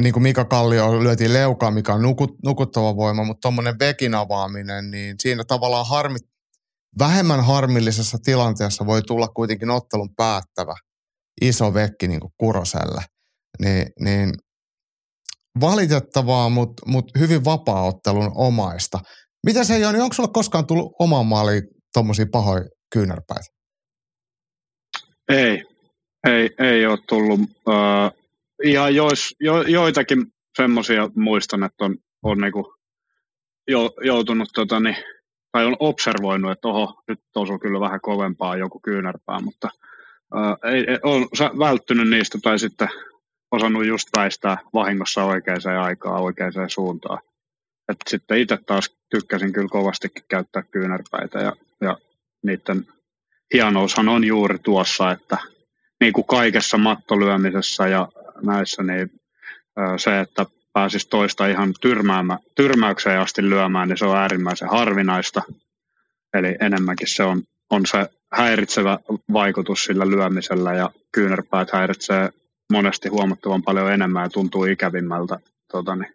niin kuin Mika Kallio lyötiin leukaa, mikä on nukut, nukuttava voima, mutta tuommoinen vekin avaaminen, niin siinä tavallaan harmi, vähemmän harmillisessa tilanteessa voi tulla kuitenkin ottelun päättävä iso vekki niin kuin Kuroselle. Ni, niin valitettavaa, mutta mut hyvin vapaa-ottelun omaista. Mitä se Joni, onko sulla koskaan tullut omaan maaliin tuommoisia pahoja kyynärpäitä? Ei, ei, ei ole tullut. Uh, ihan jois, jo, joitakin semmoisia muistan, että on, on niinku jo, joutunut tota, niin, tai on observoinut, että oho, nyt osuu kyllä vähän kovempaa joku kyynärpää, mutta ää, ei, ei, on välttynyt niistä tai sitten osannut just väistää vahingossa oikeaan aikaan oikeaan suuntaan. Et sitten itse taas tykkäsin kyllä kovastikin käyttää kyynärpäitä ja, ja niiden hienoushan on juuri tuossa, että niin kuin kaikessa mattolyömisessä ja näissä, niin se, että pääsisi toista ihan tyrmäämä, tyrmäykseen asti lyömään, niin se on äärimmäisen harvinaista. Eli enemmänkin se on, on se häiritsevä vaikutus sillä lyömisellä ja kyynärpäät häiritsee monesti huomattavan paljon enemmän ja tuntuu ikävimmältä tota, niin,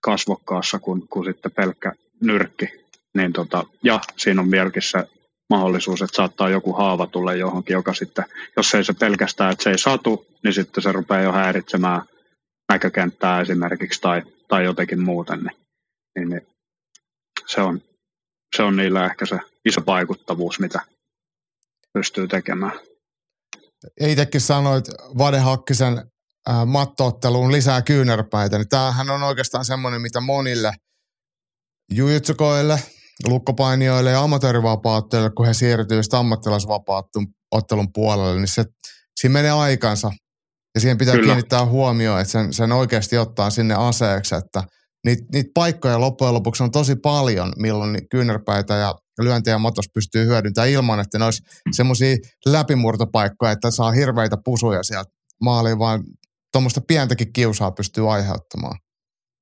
kasvokkaassa kuin, kuin sitten pelkkä nyrkki. Niin, tota, ja siinä on vieläkin se mahdollisuus, että saattaa joku haava tulla johonkin, joka sitten, jos ei se pelkästään, että se ei satu, niin sitten se rupeaa jo häiritsemään näkökenttää esimerkiksi tai, tai jotenkin muuten, niin, niin, niin se, on, se on niillä ehkä se iso vaikuttavuus, mitä pystyy tekemään. Itsekin sanoit Vade Hakkisen äh, mattootteluun lisää kyynärpäitä, niin tämähän on oikeastaan semmoinen, mitä monille jujutsukoille, lukkopainijoille ja amatöörivapauttajille, kun he siirtyvät sitten ammattilaisvapauttelun puolelle, niin se, siinä menee aikansa. Ja siihen pitää Kyllä. kiinnittää huomioon, että sen, sen oikeasti ottaa sinne aseeksi, että niitä, niitä paikkoja loppujen lopuksi on tosi paljon, milloin kyynärpäitä ja lyöntejä matos pystyy hyödyntämään ilman, että ne olisi semmoisia läpimurtopaikkoja, että saa hirveitä pusuja sieltä maaliin, vaan tuommoista pientäkin kiusaa pystyy aiheuttamaan.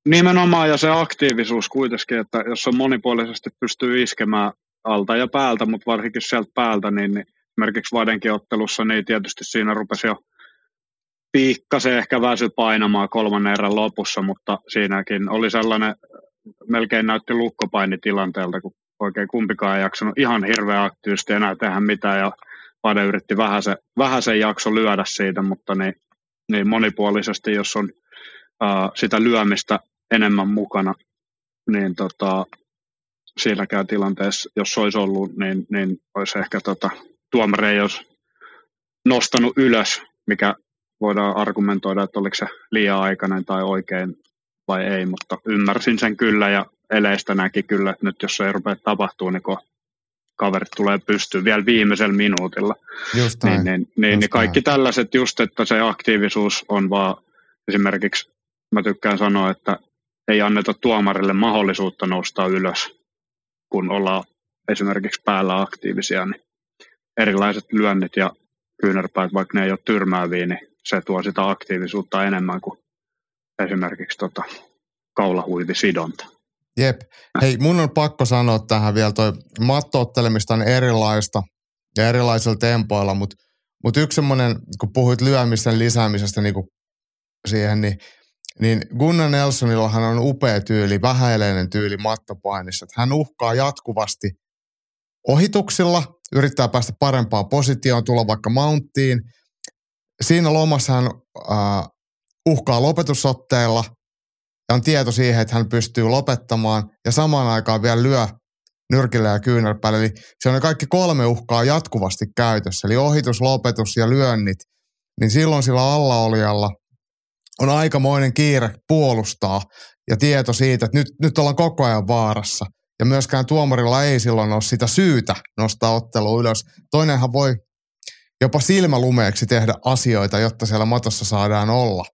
Nimenomaan ja se aktiivisuus kuitenkin, että jos on monipuolisesti pystyy iskemään alta ja päältä, mutta varsinkin sieltä päältä, niin, niin esimerkiksi Vadenkin ottelussa, niin tietysti siinä rupesi jo piikkasen ehkä väsy painamaan kolmannen erän lopussa, mutta siinäkin oli sellainen, melkein näytti lukkopainitilanteelta, kun oikein kumpikaan ei jaksanut ihan hirveän aktiivisesti enää tehdä mitään ja Vade yritti vähän se, vähän jakso lyödä siitä, mutta niin, niin monipuolisesti, jos on ää, sitä lyömistä enemmän mukana, niin tota, siinäkään tilanteessa, jos olisi ollut, niin, niin olisi ehkä tota, tuomari ei olisi nostanut ylös, mikä voidaan argumentoida, että oliko se liian aikainen tai oikein vai ei, mutta ymmärsin sen kyllä ja eleistä näki kyllä, että nyt jos se ei rupea tapahtuu, niin kaverit tulee pystyyn vielä viimeisellä minuutilla. Just niin, niin, niin, just niin kaikki tällaiset just, että se aktiivisuus on vaan esimerkiksi, mä tykkään sanoa, että ei anneta tuomarille mahdollisuutta nousta ylös, kun ollaan esimerkiksi päällä aktiivisia, niin erilaiset lyönnit ja kyynärpäät, vaikka ne ei ole tyrmääviä, niin se tuo sitä aktiivisuutta enemmän kuin esimerkiksi tota, kaulahuivisidonta. Jep. Hei, mun on pakko sanoa tähän vielä, toi mattoottelemista on erilaista ja erilaisilla tempoilla, mutta mut yksi semmoinen, kun puhuit lyömisen lisäämisestä niin kuin siihen, niin, niin Gunnar Nelsonillahan on upea tyyli, vähäileinen tyyli mattopainissa. Hän uhkaa jatkuvasti ohituksilla, yrittää päästä parempaan positioon, tulla vaikka mounttiin. Siinä lomassa hän äh, uhkaa lopetusotteilla – ja on tieto siihen, että hän pystyy lopettamaan ja samaan aikaan vielä lyö nyrkillä ja kyynärpäällä. Eli se on kaikki kolme uhkaa jatkuvasti käytössä, eli ohitus, lopetus ja lyönnit. Niin silloin sillä allaolijalla on aikamoinen kiire puolustaa ja tieto siitä, että nyt, nyt ollaan koko ajan vaarassa. Ja myöskään tuomarilla ei silloin ole sitä syytä nostaa ottelu ylös. Toinenhan voi jopa silmälumeeksi tehdä asioita, jotta siellä matossa saadaan olla.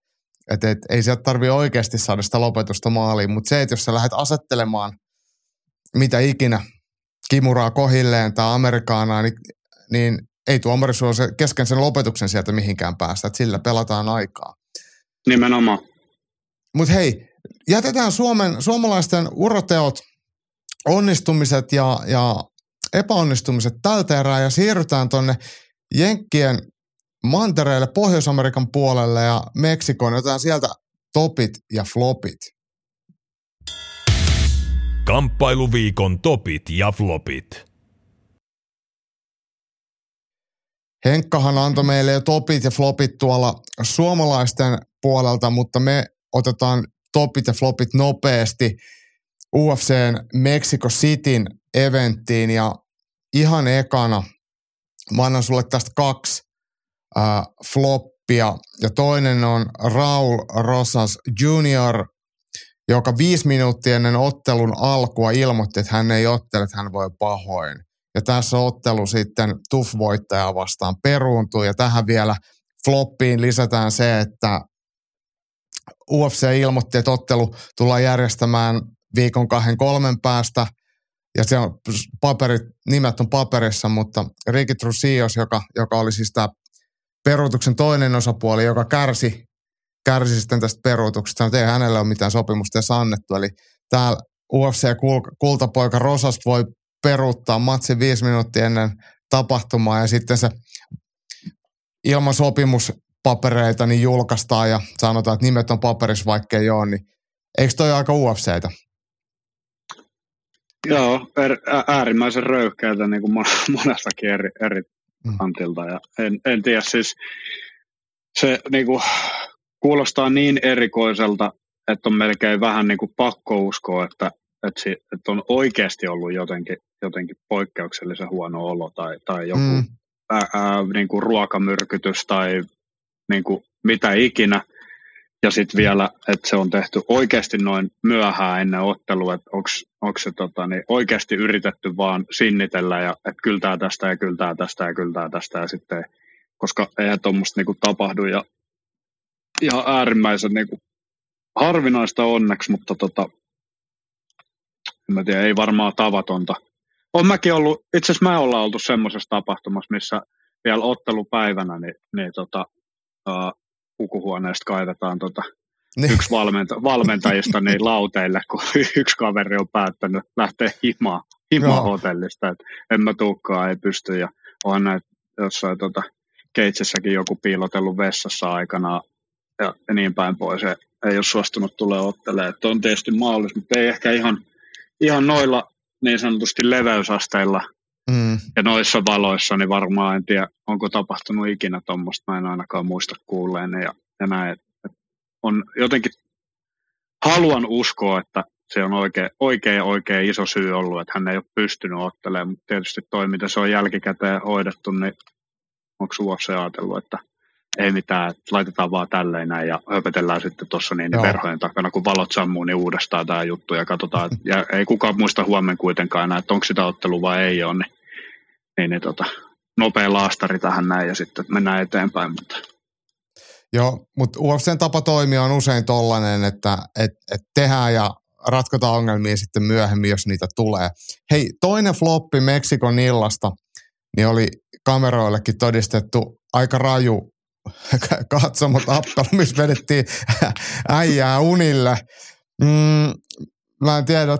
Et, et, ei sieltä tarvi oikeasti saada sitä lopetusta maaliin, mutta se, että jos sä lähdet asettelemaan mitä ikinä, kimuraa kohilleen tai amerikaanaa, niin, niin ei tuomari se kesken sen lopetuksen sieltä mihinkään päästä, että sillä pelataan aikaa. Nimenomaan. Mutta hei, jätetään Suomen, suomalaisten uroteot, onnistumiset ja, ja epäonnistumiset tältä erää ja siirrytään tuonne Jenkkien mantereelle, Pohjois-Amerikan puolelle ja Meksikoon. Otetaan sieltä topit ja flopit. Kamppailuviikon topit ja flopit. Henkkahan antoi meille jo topit ja flopit tuolla suomalaisten puolelta, mutta me otetaan topit ja flopit nopeasti UFCn Mexico Cityn eventtiin ja ihan ekana mä annan sulle tästä kaksi äh, floppia. Ja toinen on Raul Rosas Junior, joka viisi minuuttia ennen ottelun alkua ilmoitti, että hän ei ottele, että hän voi pahoin. Ja tässä ottelu sitten TUF-voittajaa vastaan peruuntuu. Ja tähän vielä floppiin lisätään se, että UFC ilmoitti, että ottelu tullaan järjestämään viikon kahden kolmen päästä. Ja se on paperit, nimet on paperissa, mutta Ricky Trusios, joka, joka oli siis tämä peruutuksen toinen osapuoli, joka kärsi, kärsi sitten tästä peruutuksesta, että ei hänellä ole mitään sopimusta edes annettu. Eli täällä UFC-kultapoika Rosas voi peruuttaa matsin viisi minuuttia ennen tapahtumaa ja sitten se ilman sopimuspapereita niin julkaistaan ja sanotaan, että nimet on paperissa, vaikka ei ole, niin eikö toi aika UFCtä? Joo, äärimmäisen röyhkeältä niin kuin monestakin eri, eri mm. kantilta. Ja en, en tiedä, siis se niin kuin, kuulostaa niin erikoiselta, että on melkein vähän niin kuin pakko uskoa, että, että, se, että on oikeasti ollut jotenkin, jotenkin poikkeuksellisen huono olo tai, tai joku mm. ää, ää, niin kuin ruokamyrkytys tai niin kuin mitä ikinä. Ja sitten vielä, että se on tehty oikeasti noin myöhään ennen ottelua, että onko se tota, niin oikeasti yritetty vaan sinnitellä ja että kyltää tästä ja kyltää tästä ja kyltää tästä ja sitten, koska eihän tuommoista niinku tapahdu ja ihan äärimmäisen niinku harvinaista onneksi, mutta tota, en mä tiedä, ei varmaan tavatonta. On mäkin ollut, itse asiassa mä ollaan oltu semmoisessa tapahtumassa, missä vielä ottelupäivänä, niin, niin tota, uh, pukuhuoneesta kaivetaan tota, niin. yksi valmenta, valmentajista niin lauteille, kun yksi kaveri on päättänyt lähteä himaan, himaan hotellista. Et en mä tuukkaan, ei pysty. Ja on näitä jossain tota, keitsessäkin joku piilotellut vessassa aikana ja, ja niin päin pois. Ja ei ole suostunut tulee ottelemaan. Että on tietysti mahdollista, mutta ei ehkä ihan, ihan noilla niin sanotusti leveysasteilla mm. ja noissa valoissa, niin varmaan en tiedä, onko tapahtunut ikinä tuommoista. Mä en ainakaan muista kuulleen ja, ja näin. Et on jotenkin, haluan uskoa, että se on oikein, oikein oikein iso syy ollut, että hän ei ole pystynyt ottelemaan, mutta tietysti toi, mitä se on jälkikäteen hoidettu, niin onko UFC ajatellut, että ei mitään, laitetaan vaan tälleen näin ja höpetellään sitten tuossa niin, niin verhojen takana, kun valot sammuu, niin uudestaan tämä juttu ja katsotaan, ja ei kukaan muista huomenna kuitenkaan enää, että onko sitä ottelua vai ei ole, niin niin, niin tota, nopea laastari tähän näin ja sitten mennään eteenpäin. Mutta. Joo, mutta UFCn tapa toimia on usein tollainen, että et, et tehdään ja ratkotaan ongelmia sitten myöhemmin, jos niitä tulee. Hei, toinen floppi Meksikon illasta, niin oli kameroillekin todistettu aika raju katsomotappelu, missä vedettiin äijää unille. Mm, mä en tiedä,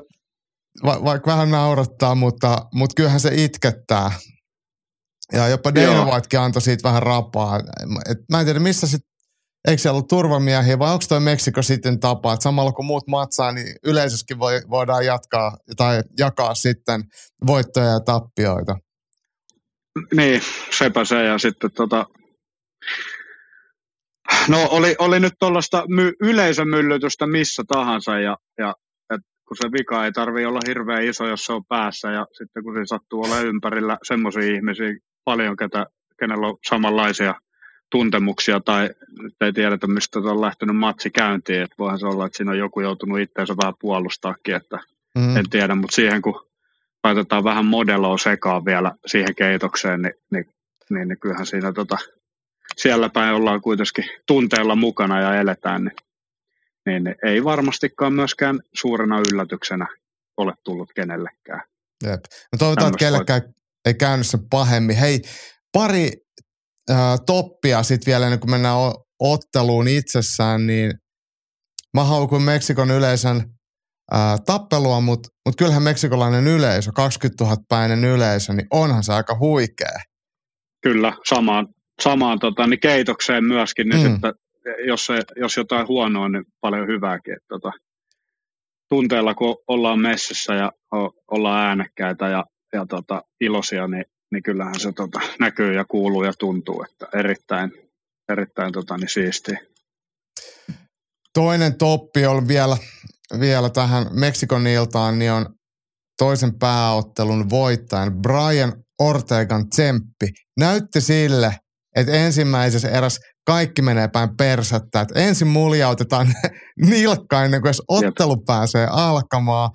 va- vaikka vähän naurattaa, mutta, mutta kyllähän se itkettää. Ja jopa Dana Whitekin antoi siitä vähän rapaa. Et mä en tiedä, missä sit, eikö siellä ollut turvamiehiä vai onko toi Meksiko sitten tapa, että samalla kun muut matsaa, niin yleisössäkin voi, voidaan jatkaa tai jakaa sitten voittoja ja tappioita. Niin, sepä se ja sitten tota, no oli, oli nyt tuollaista my, yleisömyllytystä missä tahansa ja, ja et kun se vika ei tarvi olla hirveän iso, jos se on päässä ja sitten kun se sattuu olla ympärillä semmoisia ihmisiä paljon, ketä, kenellä on samanlaisia tuntemuksia tai nyt ei tiedetä, mistä on lähtenyt matsi käyntiin, että voihan se olla, että siinä on joku joutunut itseensä vähän puolustaakin, että mm. en tiedä, mutta siihen kun laitetaan vähän modeloa sekaan vielä siihen keitokseen, niin, niin, niin, niin kyllähän siinä tota, siellä päin ollaan kuitenkin tunteella mukana ja eletään, niin, niin ei varmastikaan myöskään suurena yllätyksenä ole tullut kenellekään. Jep. No toivotaan, että kellekään ei käynyt sen pahemmin. Hei, pari äh, toppia sitten vielä ennen kuin mennään otteluun itsessään, niin mä haukun Meksikon yleisön ää, tappelua, mutta mut kyllähän meksikolainen yleisö, 20 000 päinen yleisö, niin onhan se aika huikea. Kyllä, samaan, samaan tota, niin keitokseen myöskin, niin mm. sitten, jos, se, jos jotain huonoa, niin paljon hyvääkin. Että, tota, tunteella, kun ollaan messissä ja o, ollaan äänekkäitä ja, ja tota, iloisia, niin, niin kyllähän se tota, näkyy ja kuuluu ja tuntuu, että erittäin, erittäin tota, niin siistiä. Toinen toppi on vielä vielä tähän Meksikon iltaan, niin on toisen pääottelun voittajan Brian Ortegan tsemppi. Näytti sille, että ensimmäisessä eräs kaikki menee päin persettä. Että ensin muljautetaan nilkka ennen kuin edes ottelu Jep. pääsee alkamaan.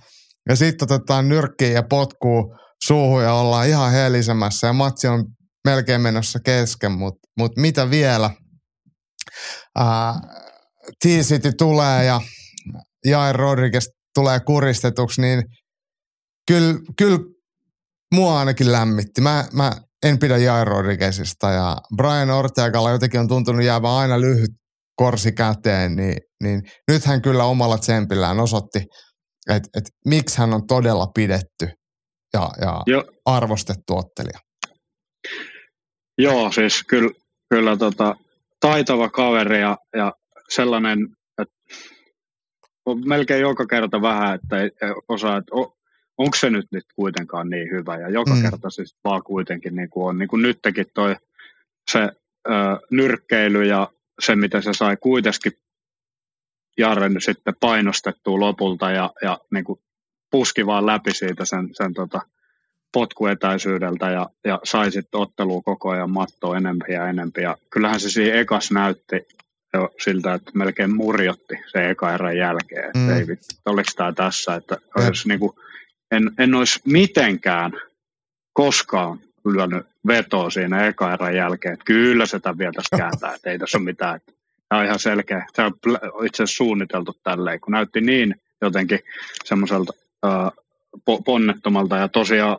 Ja sitten otetaan nyrkkiä ja potkuu suuhun ja ollaan ihan helisemässä. Ja matsi on melkein menossa kesken, mutta mut mitä vielä? T-City tulee ja Jair Rodriguez tulee kuristetuksi, niin kyllä, kyllä mua ainakin lämmitti. Mä, mä en pidä Jair Rodriguezista ja Brian Ortegalla jotenkin on tuntunut jäävän aina lyhyt korsi käteen, niin, niin nyt hän kyllä omalla tsempillään osoitti, että et, miksi hän on todella pidetty ja, ja arvostettu ottelija. Joo, siis kyllä, kyllä tota, taitava kaveri ja, ja sellainen on melkein joka kerta vähän, että ei osaa, että onko se nyt, nyt kuitenkaan niin hyvä. Ja joka mm. kerta siis vaan kuitenkin niin kuin on. Niin kuin nytkin toi se ö, nyrkkeily ja se, mitä se sai kuitenkin Jarren sitten painostettua lopulta ja, ja niin kuin puski vaan läpi siitä sen, sen tota, potkuetäisyydeltä ja, ja sai sitten ottelua koko ajan mattoa enempi ja enempi. Ja kyllähän se siinä ekas näytti jo siltä, että melkein murjotti se eka erän jälkeen. Mm. Että ei vittu, oliko tämä tässä, että olisi niin kuin, en, en olisi mitenkään koskaan lyönyt vetoa siinä eka erän jälkeen, että kyllä se tämän vielä tässä kääntää, että ei tässä ole mitään. Että tämä on ihan selkeä. Se on itse asiassa suunniteltu tälleen, kun näytti niin jotenkin semmoiselta äh, ponnettomalta ja tosiaan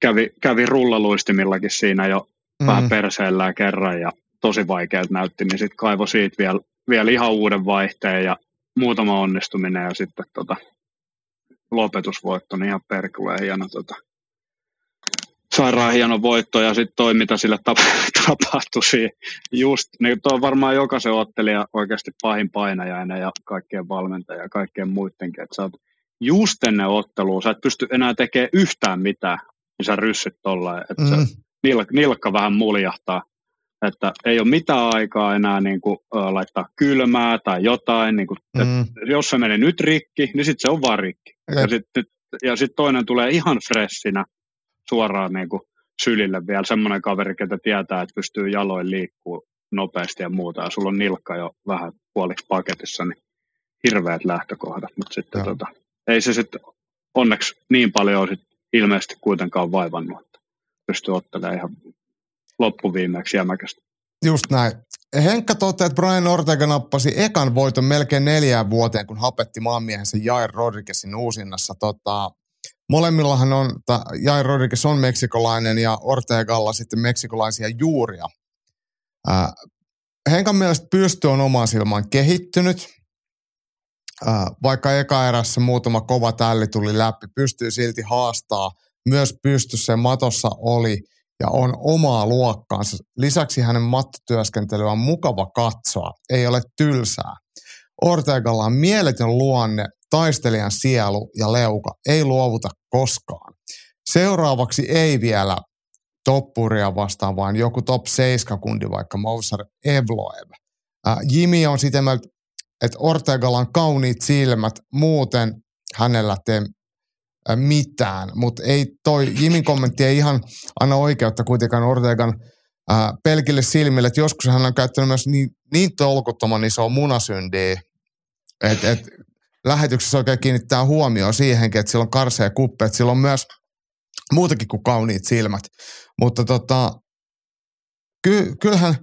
kävi, kävi rullaluistimillakin siinä jo mm. vähän perseellään kerran ja tosi vaikealta näytti, niin sitten kaivo siitä vielä, vielä ihan uuden vaihteen ja muutama onnistuminen ja sitten tota, lopetusvoitto, niin ihan perkuleen hieno, tota, sairaan hieno voitto ja sitten toi, mitä sille tap- tapahtui siinä. Just, niin tuo on varmaan jokaisen ottelija oikeasti pahin painajainen ja kaikkien valmentaja ja kaikkien muidenkin, että sä oot just ennen ottelua, sä et pysty enää tekemään yhtään mitään, niin sä ryssyt tolleen, että mm. nilkka, nilkka vähän muljahtaa että ei ole mitään aikaa enää niin kuin, uh, laittaa kylmää tai jotain. Niin kuin, mm. jos se menee nyt rikki, niin sitten se on vaan rikki. Ja sitten ja sit toinen tulee ihan freshinä suoraan niin kuin, sylille vielä semmoinen kaveri, ketä tietää, että pystyy jaloin liikkuu nopeasti ja muuta. Ja sulla on nilkka jo vähän puoliksi paketissa, niin hirveät lähtökohdat. Mutta sitten tota, ei se sitten onneksi niin paljon sit ilmeisesti kuitenkaan vaivannut. pystyi ottelemaan ihan loppuviimeeksi jämäkästi. Just näin. Henkka toteaa, että Brian Ortega nappasi ekan voiton melkein neljään vuoteen, kun hapetti maanmiehensä Jair Rodriguezin uusinnassa. Tota, molemmillahan on, ta, Jair Rodriguez on meksikolainen ja Ortegalla sitten meksikolaisia juuria. Äh, Henkan mielestä pysty on omaan silmään kehittynyt. Äh, vaikka eka erässä muutama kova tälli tuli läpi, pystyy silti haastaa. Myös pystyssä matossa oli – ja on omaa luokkaansa. Lisäksi hänen mattotyöskentelyä on mukava katsoa, ei ole tylsää. Ortegalla on mieletön luonne, taistelijan sielu ja leuka, ei luovuta koskaan. Seuraavaksi ei vielä toppuria vastaan, vaan joku top 7 kundi, vaikka Mousar Evloev. Äh, Jimi on sitä mieltä, että Ortegalla on kauniit silmät, muuten hänellä tee mitään, mutta ei toi Jimin kommentti ei ihan anna oikeutta kuitenkaan Ortegan ää, pelkille silmille, että joskus hän on käyttänyt myös niin, niin tolkuttoman isoa munasyndiä, että et lähetyksessä oikein kiinnittää huomioon siihenkin, että sillä on karsea kuppe, että sillä on myös muutakin kuin kauniit silmät. Mutta tota, ky, kyllähän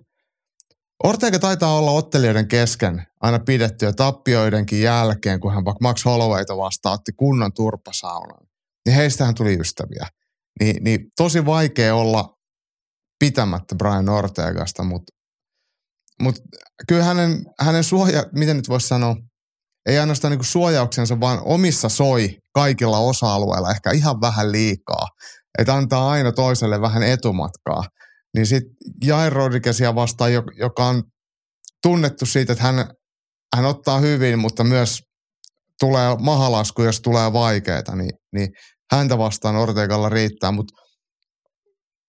Ortega taitaa olla ottelijoiden kesken aina pidettyä tappioidenkin jälkeen, kun hän vaikka Max Hollowayta vastaan otti kunnan turpasaunan. Niin heistähän tuli ystäviä. Ni, niin tosi vaikea olla pitämättä Brian Ortegasta, mutta mut kyllä hänen, hänen suoja, miten nyt voisi sanoa, ei ainoastaan niin suojauksensa, vaan omissa soi kaikilla osa-alueilla ehkä ihan vähän liikaa. Että antaa aina toiselle vähän etumatkaa niin sitten Jair Rodriguezia vastaan, joka on tunnettu siitä, että hän, hän ottaa hyvin, mutta myös tulee mahalasku, jos tulee vaikeita, niin, niin häntä vastaan Ortegalla riittää, mutta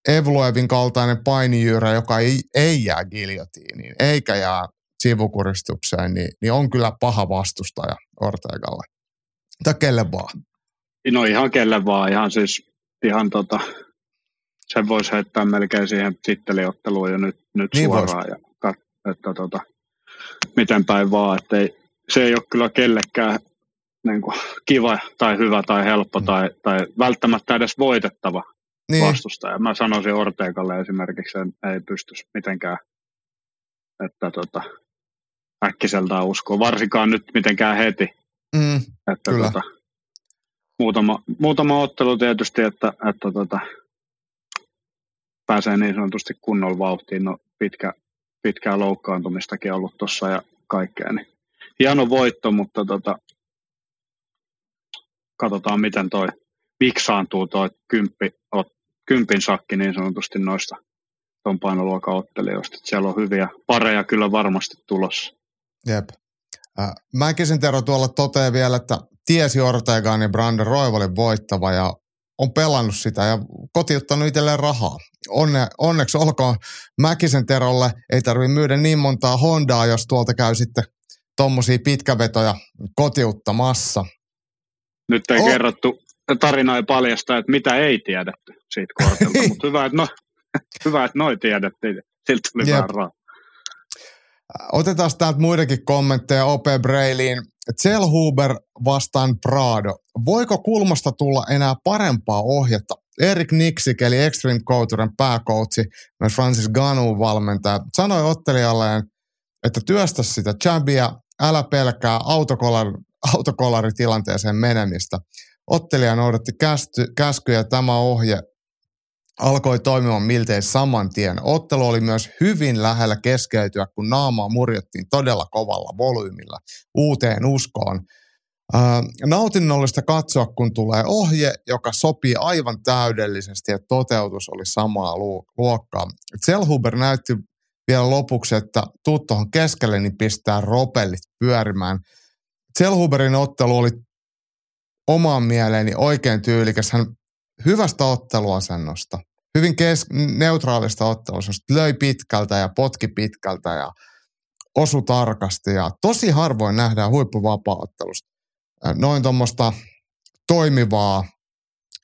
Evloevin kaltainen painijyyrä, joka ei, ei jää giljotiiniin, eikä jää sivukuristukseen, niin, niin on kyllä paha vastustaja Ortegalle. Tai kelle vaan. No ihan kelle vaan, ihan siis ihan tota, sen voisi heittää melkein siihen titteliotteluun jo nyt, nyt niin suoraan. Ja, että tota, miten päin vaan, että ei, se ei ole kyllä kellekään niin kuin, kiva tai hyvä tai helppo mm. tai, tai välttämättä edes voitettava niin. vastustaja. Mä sanoisin Ortegalle esimerkiksi, että ei pysty mitenkään että tota, äkkiseltään uskoa, varsinkaan nyt mitenkään heti. Mm, että kyllä. Tota, muutama, muutama ottelu tietysti, että, että tota, pääsee niin sanotusti kunnolla vauhtiin. No, pitkä, pitkää loukkaantumistakin ollut tuossa ja kaikkea. Niin hieno voitto, mutta tota, katsotaan miten toi miksaantuu toi kymppi, ot, kympin sakki niin sanotusti noista tuon painoluokan ottelijoista. Siellä on hyviä pareja kyllä varmasti tulossa. Jep. Äh, Mäkisen Tero tuolla toteaa vielä, että tiesi Ortegaan ja Brandon Roivalin voittava ja on pelannut sitä ja kotiuttanut itselleen rahaa. Onne, onneksi olkoon Mäkisen Terolle, ei tarvitse myydä niin montaa Hondaa, jos tuolta käy sitten tuommoisia pitkävetoja kotiuttamassa. Nyt ei oh. kerrottu, tarina ei paljasta, että mitä ei tiedetty siitä kortilta, mutta hyvä, että, no, hyvä, että noi tiedettiin. Siltä tuli vähän. Otetaan täältä muidenkin kommentteja Ope Brailiin. Zellhuber vastaan Prado. Voiko kulmasta tulla enää parempaa ohjetta? Erik Niksik, eli Extreme Couturen pääkoutsi, myös Francis Ganu valmentaja, sanoi ottelijalleen, että työstä sitä chabia, älä pelkää autokolari, autokolaritilanteeseen menemistä. Ottelija noudatti kästy, käskyjä tämä ohje alkoi toimimaan miltei saman tien. Ottelu oli myös hyvin lähellä keskeytyä, kun naamaa murjottiin todella kovalla volyymilla uuteen uskoon. Nautinnollista katsoa, kun tulee ohje, joka sopii aivan täydellisesti, että toteutus oli samaa luokkaa. Zellhuber näytti vielä lopuksi, että tuu tuohon keskelle, niin pistää ropellit pyörimään. Zellhuberin ottelu oli omaan mieleeni oikein tyylikäs. Hän hyvästä otteluasennosta, hyvin kes- neutraalista ottelusta, löi pitkältä ja potki pitkältä ja osu tarkasti ja tosi harvoin nähdään huippuvapaa-ottelusta noin tuommoista toimivaa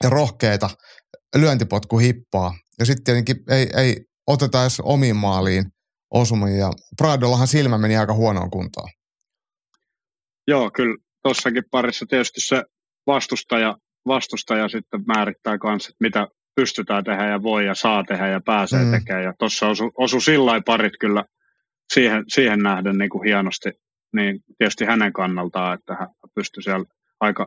ja rohkeita lyöntipotkuhippaa. Ja sitten tietenkin ei, ei oteta edes omiin maaliin osumia. Ja Pradollahan silmä meni aika huonoon kuntoon. Joo, kyllä tuossakin parissa tietysti se vastustaja, vastustaja sitten määrittää kanssa, että mitä, pystytään tehdä ja voi ja saa tehdä ja pääsee mm. tekemään. Ja tuossa osu, osu sillä parit kyllä siihen, siihen nähden niin kuin hienosti, niin tietysti hänen kannaltaan, että hän pystyi siellä aika,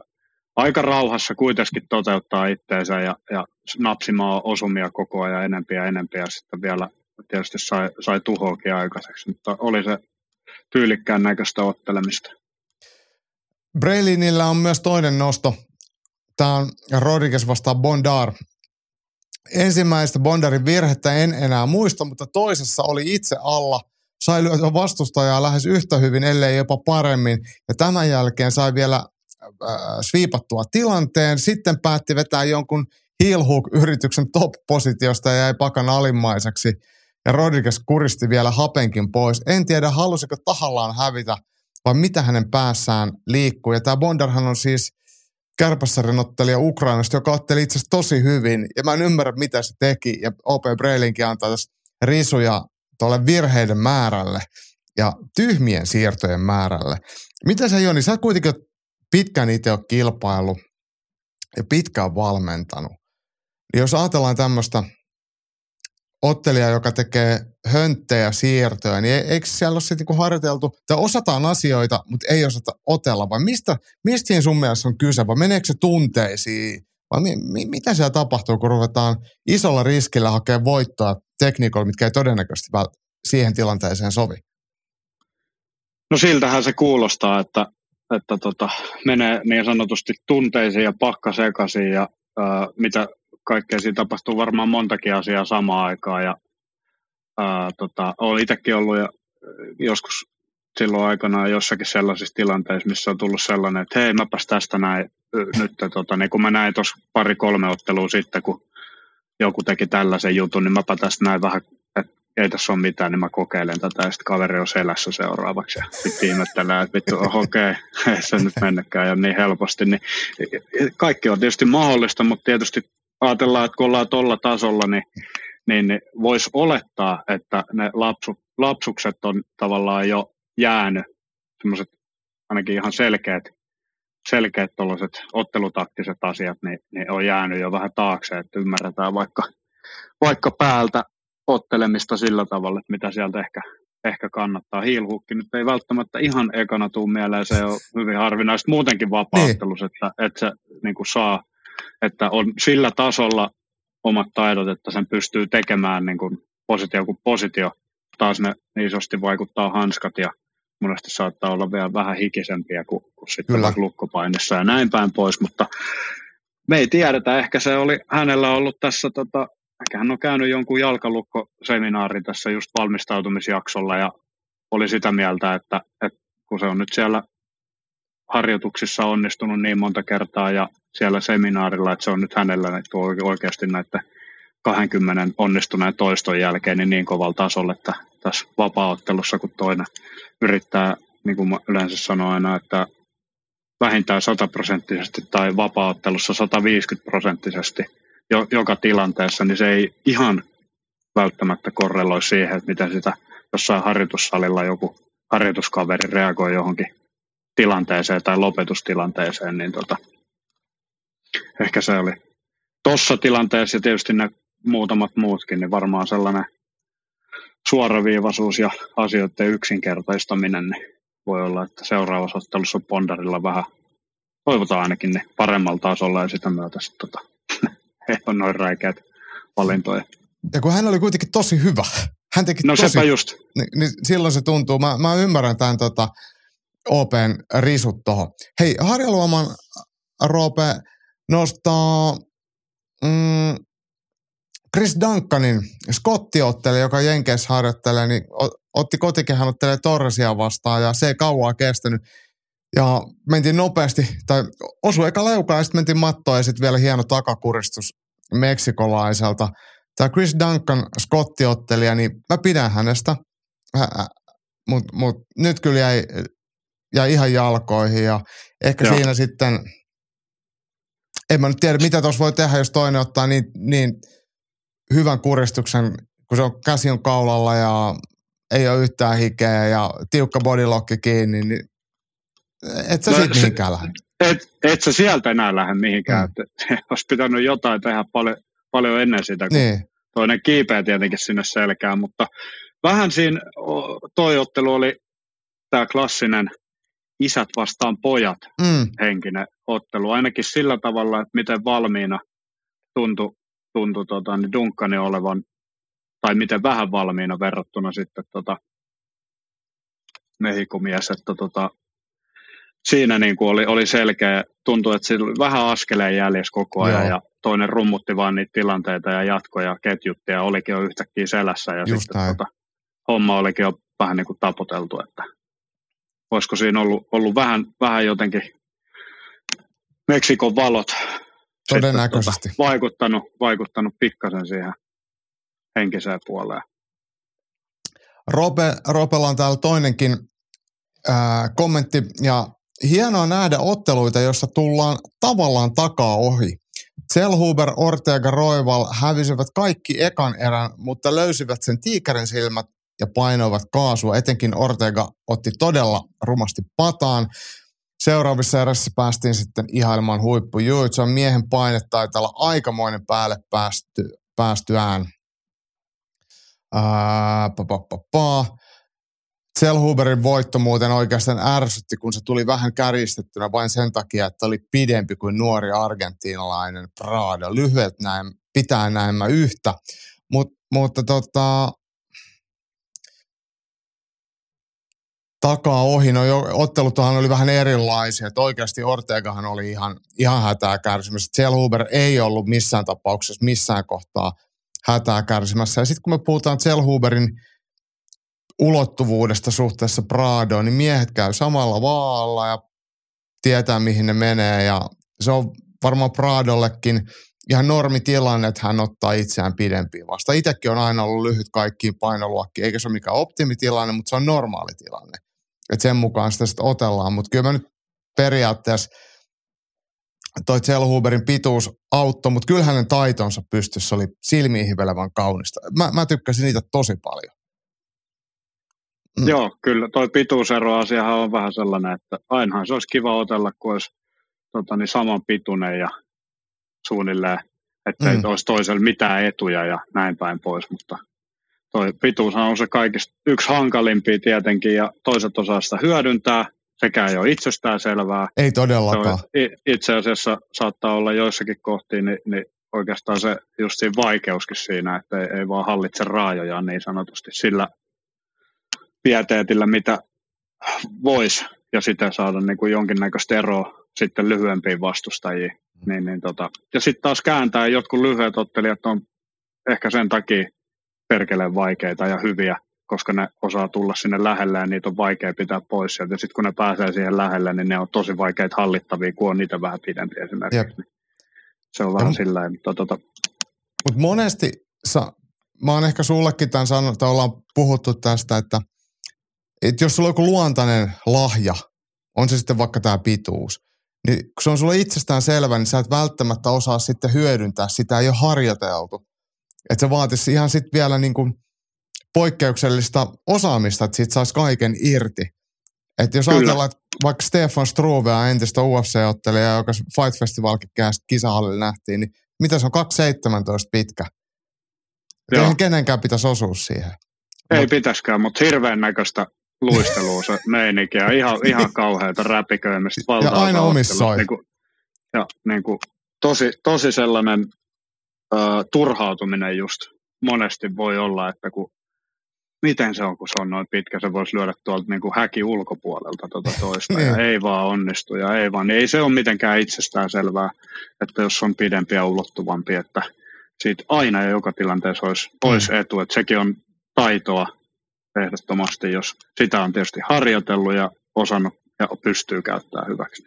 aika rauhassa kuitenkin toteuttaa itteensä ja, ja napsimaan osumia koko ajan enempiä ja enempiä ja sitten vielä tietysti sai, sai tuhoakin aikaiseksi, mutta oli se tyylikkään näköistä ottelemista. Breilinillä on myös toinen nosto. Tämä on Rodriguez vastaan Bondar. Ensimmäistä Bondarin virhettä en enää muista, mutta toisessa oli itse alla. Sai lyötyä vastustajaa lähes yhtä hyvin, ellei jopa paremmin. Ja tämän jälkeen sai vielä äh, sviipattua tilanteen. Sitten päätti vetää jonkun heel hook-yrityksen top-positiosta ja jäi pakan alimmaiseksi. Ja Rodriguez kuristi vielä hapenkin pois. En tiedä, halusiko tahallaan hävitä vai mitä hänen päässään liikkuu. Ja tämä Bondarhan on siis kärpässarjanottelija Ukrainasta, joka otteli itse asiassa tosi hyvin. Ja mä en ymmärrä, mitä se teki. Ja OP Breilinkin antaa tässä risuja tuolle virheiden määrälle ja tyhmien siirtojen määrälle. Mitä sä Joni, sä kuitenkin pitkään itse ole kilpailu ja pitkään valmentanut. Niin jos ajatellaan tämmöistä ottelija, joka tekee hönttejä siirtoja, niin e-, eikö siellä ole sitten niinku harjoiteltu, että osataan asioita, mutta ei osata otella, vai mistä, mistä siinä sun mielestä on kyse, vai meneekö se tunteisiin, vai mi, mi, mitä siellä tapahtuu, kun ruvetaan isolla riskillä hakemaan voittoa tekniikoilla, mitkä ei todennäköisesti siihen tilanteeseen sovi? No siltähän se kuulostaa, että, että tota, menee niin sanotusti tunteisiin ja pakka sekaisin ja ää, mitä kaikkea siinä tapahtuu varmaan montakin asiaa samaan aikaan ja ää, tota, olen itsekin ollut ja joskus silloin aikanaan jossakin sellaisissa tilanteissa, missä on tullut sellainen, että hei, mäpäs tästä näin nyt, tota, niin kun mä näin tuossa pari-kolme ottelua sitten, kun joku teki tällaisen jutun, niin mäpä tästä näin vähän, että ei tässä ole mitään, niin mä kokeilen tätä, ja sitten kaveri on selässä seuraavaksi, ja sitten ihmettelee, että vittu, okei, okay, ei se nyt mennäkään jo niin helposti, niin kaikki on tietysti mahdollista, mutta tietysti ajatellaan, että kun ollaan tuolla tasolla, niin, niin, niin voisi olettaa, että ne lapsu, lapsukset on tavallaan jo jäänyt, semmoiset ainakin ihan selkeät, selkeät ottelutaktiset asiat, niin, niin on jäänyt jo vähän taakse, että ymmärretään vaikka, vaikka päältä ottelemista sillä tavalla, että mitä sieltä ehkä, ehkä kannattaa. Hiilhukki nyt ei välttämättä ihan ekana tuu mieleen, se on hyvin harvinaista muutenkin vapauttelus, niin. että, että se niin kuin saa – että on sillä tasolla omat taidot, että sen pystyy tekemään niin kuin positio kuin positio. Taas ne niin isosti vaikuttaa hanskat ja monesti saattaa olla vielä vähän hikisempiä kuin, kuin sitten Kyllä. lukkopainissa ja näin päin pois, mutta me ei tiedetä, ehkä se oli hänellä ollut tässä, tota, ehkä hän on käynyt jonkun jalkalukkoseminaarin tässä just valmistautumisjaksolla ja oli sitä mieltä, että, että kun se on nyt siellä harjoituksissa onnistunut niin monta kertaa ja siellä seminaarilla, että se on nyt hänellä oikeasti näitä 20 onnistuneen toiston jälkeen niin, niin kovalla tasolla, että tässä vapaaottelussa kun toinen yrittää, niin kuin yleensä sanon aina, että vähintään 100 prosenttisesti tai vapaaottelussa 150 prosenttisesti joka tilanteessa, niin se ei ihan välttämättä korreloi siihen, että miten sitä jossain harjoitussalilla joku harjoituskaveri reagoi johonkin tilanteeseen tai lopetustilanteeseen, niin tota, ehkä se oli tuossa tilanteessa ja tietysti ne muutamat muutkin, niin varmaan sellainen suoraviivaisuus ja asioiden yksinkertaistaminen, niin voi olla, että seuraavassa ottelussa Pondarilla vähän, toivotaan ainakin ne paremmalla tasolla ja sitä myötä sitten tota, ei ole noin räikeät valintoja. Ja kun hän oli kuitenkin tosi hyvä. Hän teki no tosi, sepä just. Niin, niin silloin se tuntuu. Mä, mä ymmärrän tämän tota, Open risut tuohon. Hei, Harja Luoman Roope nostaa mm, Chris Duncanin skottiotteli, joka Jenkeissä harjoittelee, niin otti kotikehän ottelee Torresia vastaan ja se ei kauaa kestänyt. Ja mentiin nopeasti, tai osui eka leukaan ja sitten mentiin mattoon ja sitten vielä hieno takakuristus meksikolaiselta. Tämä Chris Duncan skottiottelija, niin mä pidän hänestä, mutta mut nyt kyllä jäi ja ihan jalkoihin ja ehkä Joo. siinä sitten, en mä nyt tiedä mitä tuossa voi tehdä, jos toinen ottaa niin, niin hyvän kuristuksen, kun se on käsi on kaulalla ja ei ole yhtään hikeä ja tiukka bodylocki kiinni, niin et sä no, siitä mihinkään lähde. Et, et sä sieltä enää lähde mihinkään. Mm. Olisi pitänyt jotain tehdä paljon, paljon ennen sitä, kun niin. toinen kiipeä tietenkin sinne selkään, mutta vähän siinä toi ottelu oli tämä klassinen isät vastaan pojat mm. henkinen ottelu, ainakin sillä tavalla, että miten valmiina tuntui, tuntui tota, niin Dunkkani olevan, tai miten vähän valmiina verrattuna sitten tota, mehikomies, että tota, siinä niin kuin oli, oli selkeä, tuntui, että sillä oli vähän askeleen jäljessä koko ajan Joo. ja toinen rummutti vaan niitä tilanteita ja jatkoja, ketjutti ja olikin jo yhtäkkiä selässä ja Just sitten tota, homma olikin jo vähän niin kuin tapoteltu, että olisiko siinä ollut, ollut vähän, vähän jotenkin Meksikon valot Todennäköisesti. Tota, vaikuttanut, vaikuttanut pikkasen siihen henkiseen puoleen. Rope, Ropella on täällä toinenkin ää, kommentti ja hienoa nähdä otteluita, joissa tullaan tavallaan takaa ohi. Selhuber, Ortega, Roival hävisivät kaikki ekan erän, mutta löysivät sen tiikerin silmät ja painoivat kaasua. Etenkin Ortega otti todella rumasti pataan. Seuraavissa erässä päästiin sitten ihailemaan huippu. on miehen paine taitaa olla aikamoinen päälle päästy, päästyään. Ää. Selhuberin voitto muuten oikeastaan ärsytti, kun se tuli vähän käristettynä vain sen takia, että oli pidempi kuin nuori argentiinalainen Prado. Lyhyet näin, pitää näemmä yhtä. Mut, mutta tota, takaa ohi. No jo, otteluthan oli vähän erilaisia. Että oikeasti Ortegahan oli ihan, ihan hätää kärsimässä. Selhuber ei ollut missään tapauksessa missään kohtaa hätää kärsimässä. Ja sitten kun me puhutaan Selhuberin ulottuvuudesta suhteessa Pradoon, niin miehet käy samalla vaalla ja tietää mihin ne menee. Ja se on varmaan Pradollekin ihan normitilanne, että hän ottaa itseään pidempiin vasta. Itsekin on aina ollut lyhyt kaikkiin painoluokkiin, eikä se ole mikään optimitilanne, mutta se on normaali tilanne että sen mukaan sitä sitten otellaan. Mutta kyllä mä nyt periaatteessa toi Zellhuberin pituus auttoi, mutta kyllä hänen taitonsa pystyssä oli silmiin hivelevän kaunista. Mä, mä tykkäsin niitä tosi paljon. Mm. Joo, kyllä toi pituusero-asiahan on vähän sellainen, että ainahan se olisi kiva otella, kun olisi tota, niin saman pituinen ja suunnilleen, että mm. ei olisi toisella mitään etuja ja näin päin pois, mutta toi pituus on se kaikista yksi hankalimpia tietenkin ja toiset osaa sitä hyödyntää, sekä ei ole itsestään selvää. Ei todellakaan. itse asiassa saattaa olla joissakin kohtiin niin, niin oikeastaan se just siinä vaikeuskin siinä, että ei, ei vaan hallitse raajoja niin sanotusti sillä pieteetillä, mitä voisi ja sitä saada niin kuin jonkinnäköistä eroa sitten lyhyempiin vastustajiin. Niin, niin tota. Ja sitten taas kääntää jotkut lyhyet ottelijat on ehkä sen takia perkeleen vaikeita ja hyviä, koska ne osaa tulla sinne lähelle ja niitä on vaikea pitää pois sieltä. Ja sitten kun ne pääsee siihen lähelle, niin ne on tosi vaikeita hallittavia, kun on niitä vähän pidempiä esimerkiksi. Jep. Se on vähän sillä mutta tota... Mut monesti, sa, mä oon ehkä sullekin tämän sanonut, että ollaan puhuttu tästä, että, että jos sulla on joku luontainen lahja, on se sitten vaikka tämä pituus, niin kun se on sulle itsestään selvä, niin sä et välttämättä osaa sitten hyödyntää sitä, ei ole harjoiteltu. Että se vaatisi ihan sitten vielä niin kuin poikkeuksellista osaamista, että siitä saisi kaiken irti. Että jos Kyllä. ajatellaan, että vaikka Stefan Struvea, entistä UFC-ottelija, joka Fight Festivalkin kisahallilla nähtiin, niin mitä se on 2,17 pitkä? Eihän kenenkään pitäisi osua siihen. Ei Mut... pitäskään, mutta hirveän näköistä luistelua se meininkiä. Ihan, ihan kauheata räpiköimistä. Ja aina omissa niin kuin, ja niin kuin, tosi, tosi sellainen turhautuminen just monesti voi olla, että kun miten se on, kun se on noin pitkä, se voisi lyödä tuolta niin kuin häki ulkopuolelta tuota toista, ja niin. ei vaan onnistu, ja ei vaan, niin ei se ole mitenkään itsestään selvää, että jos on pidempi ja ulottuvampi, että siitä aina ja joka tilanteessa olisi, mm. olisi etu, että sekin on taitoa ehdottomasti, jos sitä on tietysti harjoitellut ja osannut ja pystyy käyttämään hyväksi.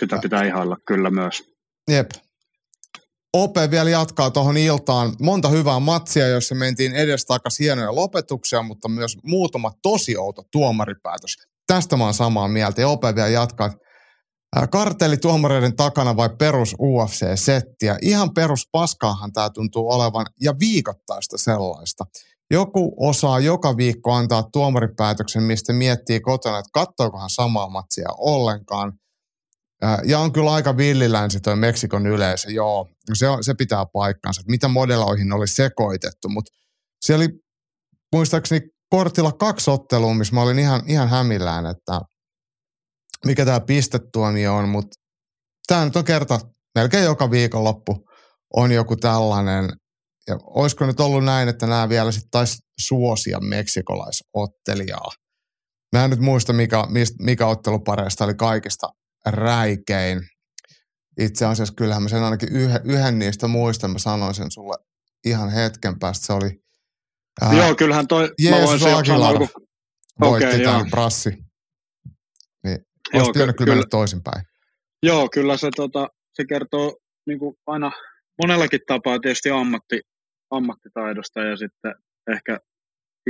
Sitä pitää ihailla kyllä myös. Jep, Ope vielä jatkaa tuohon iltaan. Monta hyvää matsia, joissa mentiin edestakaisin hienoja lopetuksia, mutta myös muutama tosi outo tuomaripäätös. Tästä mä oon samaa mieltä. Ja Ope vielä jatkaa, kartelli tuomareiden takana vai perus UFC-settiä. Ihan perus paskaahan tämä tuntuu olevan ja viikoittaista sellaista. Joku osaa joka viikko antaa tuomaripäätöksen, mistä miettii kotona, että kattookohan samaa matsia ollenkaan – Ja on kyllä aika villilänsi toi Meksikon yleisö, joo. Se, on, se pitää paikkansa, että mitä modeloihin oli sekoitettu. Mutta siellä oli muistaakseni kortilla kaksi ottelua, missä mä olin ihan, ihan hämillään, että mikä tämä pistetuomio on, mutta tämä nyt on kerta, melkein joka viikonloppu on joku tällainen, ja olisiko nyt ollut näin, että nämä vielä sitten taisi suosia meksikolaisottelijaa. Mä en nyt muista, mikä, mikä ottelupareista oli kaikista räikein. Itse asiassa kyllähän mä sen ainakin yhden, yhden niistä muistan, mä sanoin sen sulle ihan hetken päästä. Se oli... Ää, joo, kyllähän toi... Jeesus kun... voitti okay, tämän brassi. Niin, olisi pitänyt kyllä, kyllä toisinpäin. Joo, kyllä se, tota, se kertoo niin kuin aina monellakin tapaa tietysti ammatti, ammattitaidosta ja sitten ehkä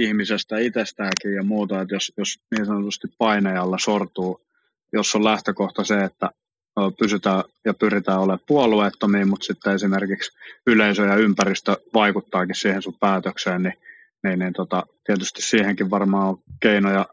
ihmisestä itsestäänkin ja muuta, että jos, jos niin sanotusti painajalla sortuu, jos on lähtökohta se, että pysytään ja pyritään olemaan puolueettomia, mutta sitten esimerkiksi yleisö ja ympäristö vaikuttaakin siihen sun päätökseen, niin, niin, niin tota, tietysti siihenkin varmaan on keinoja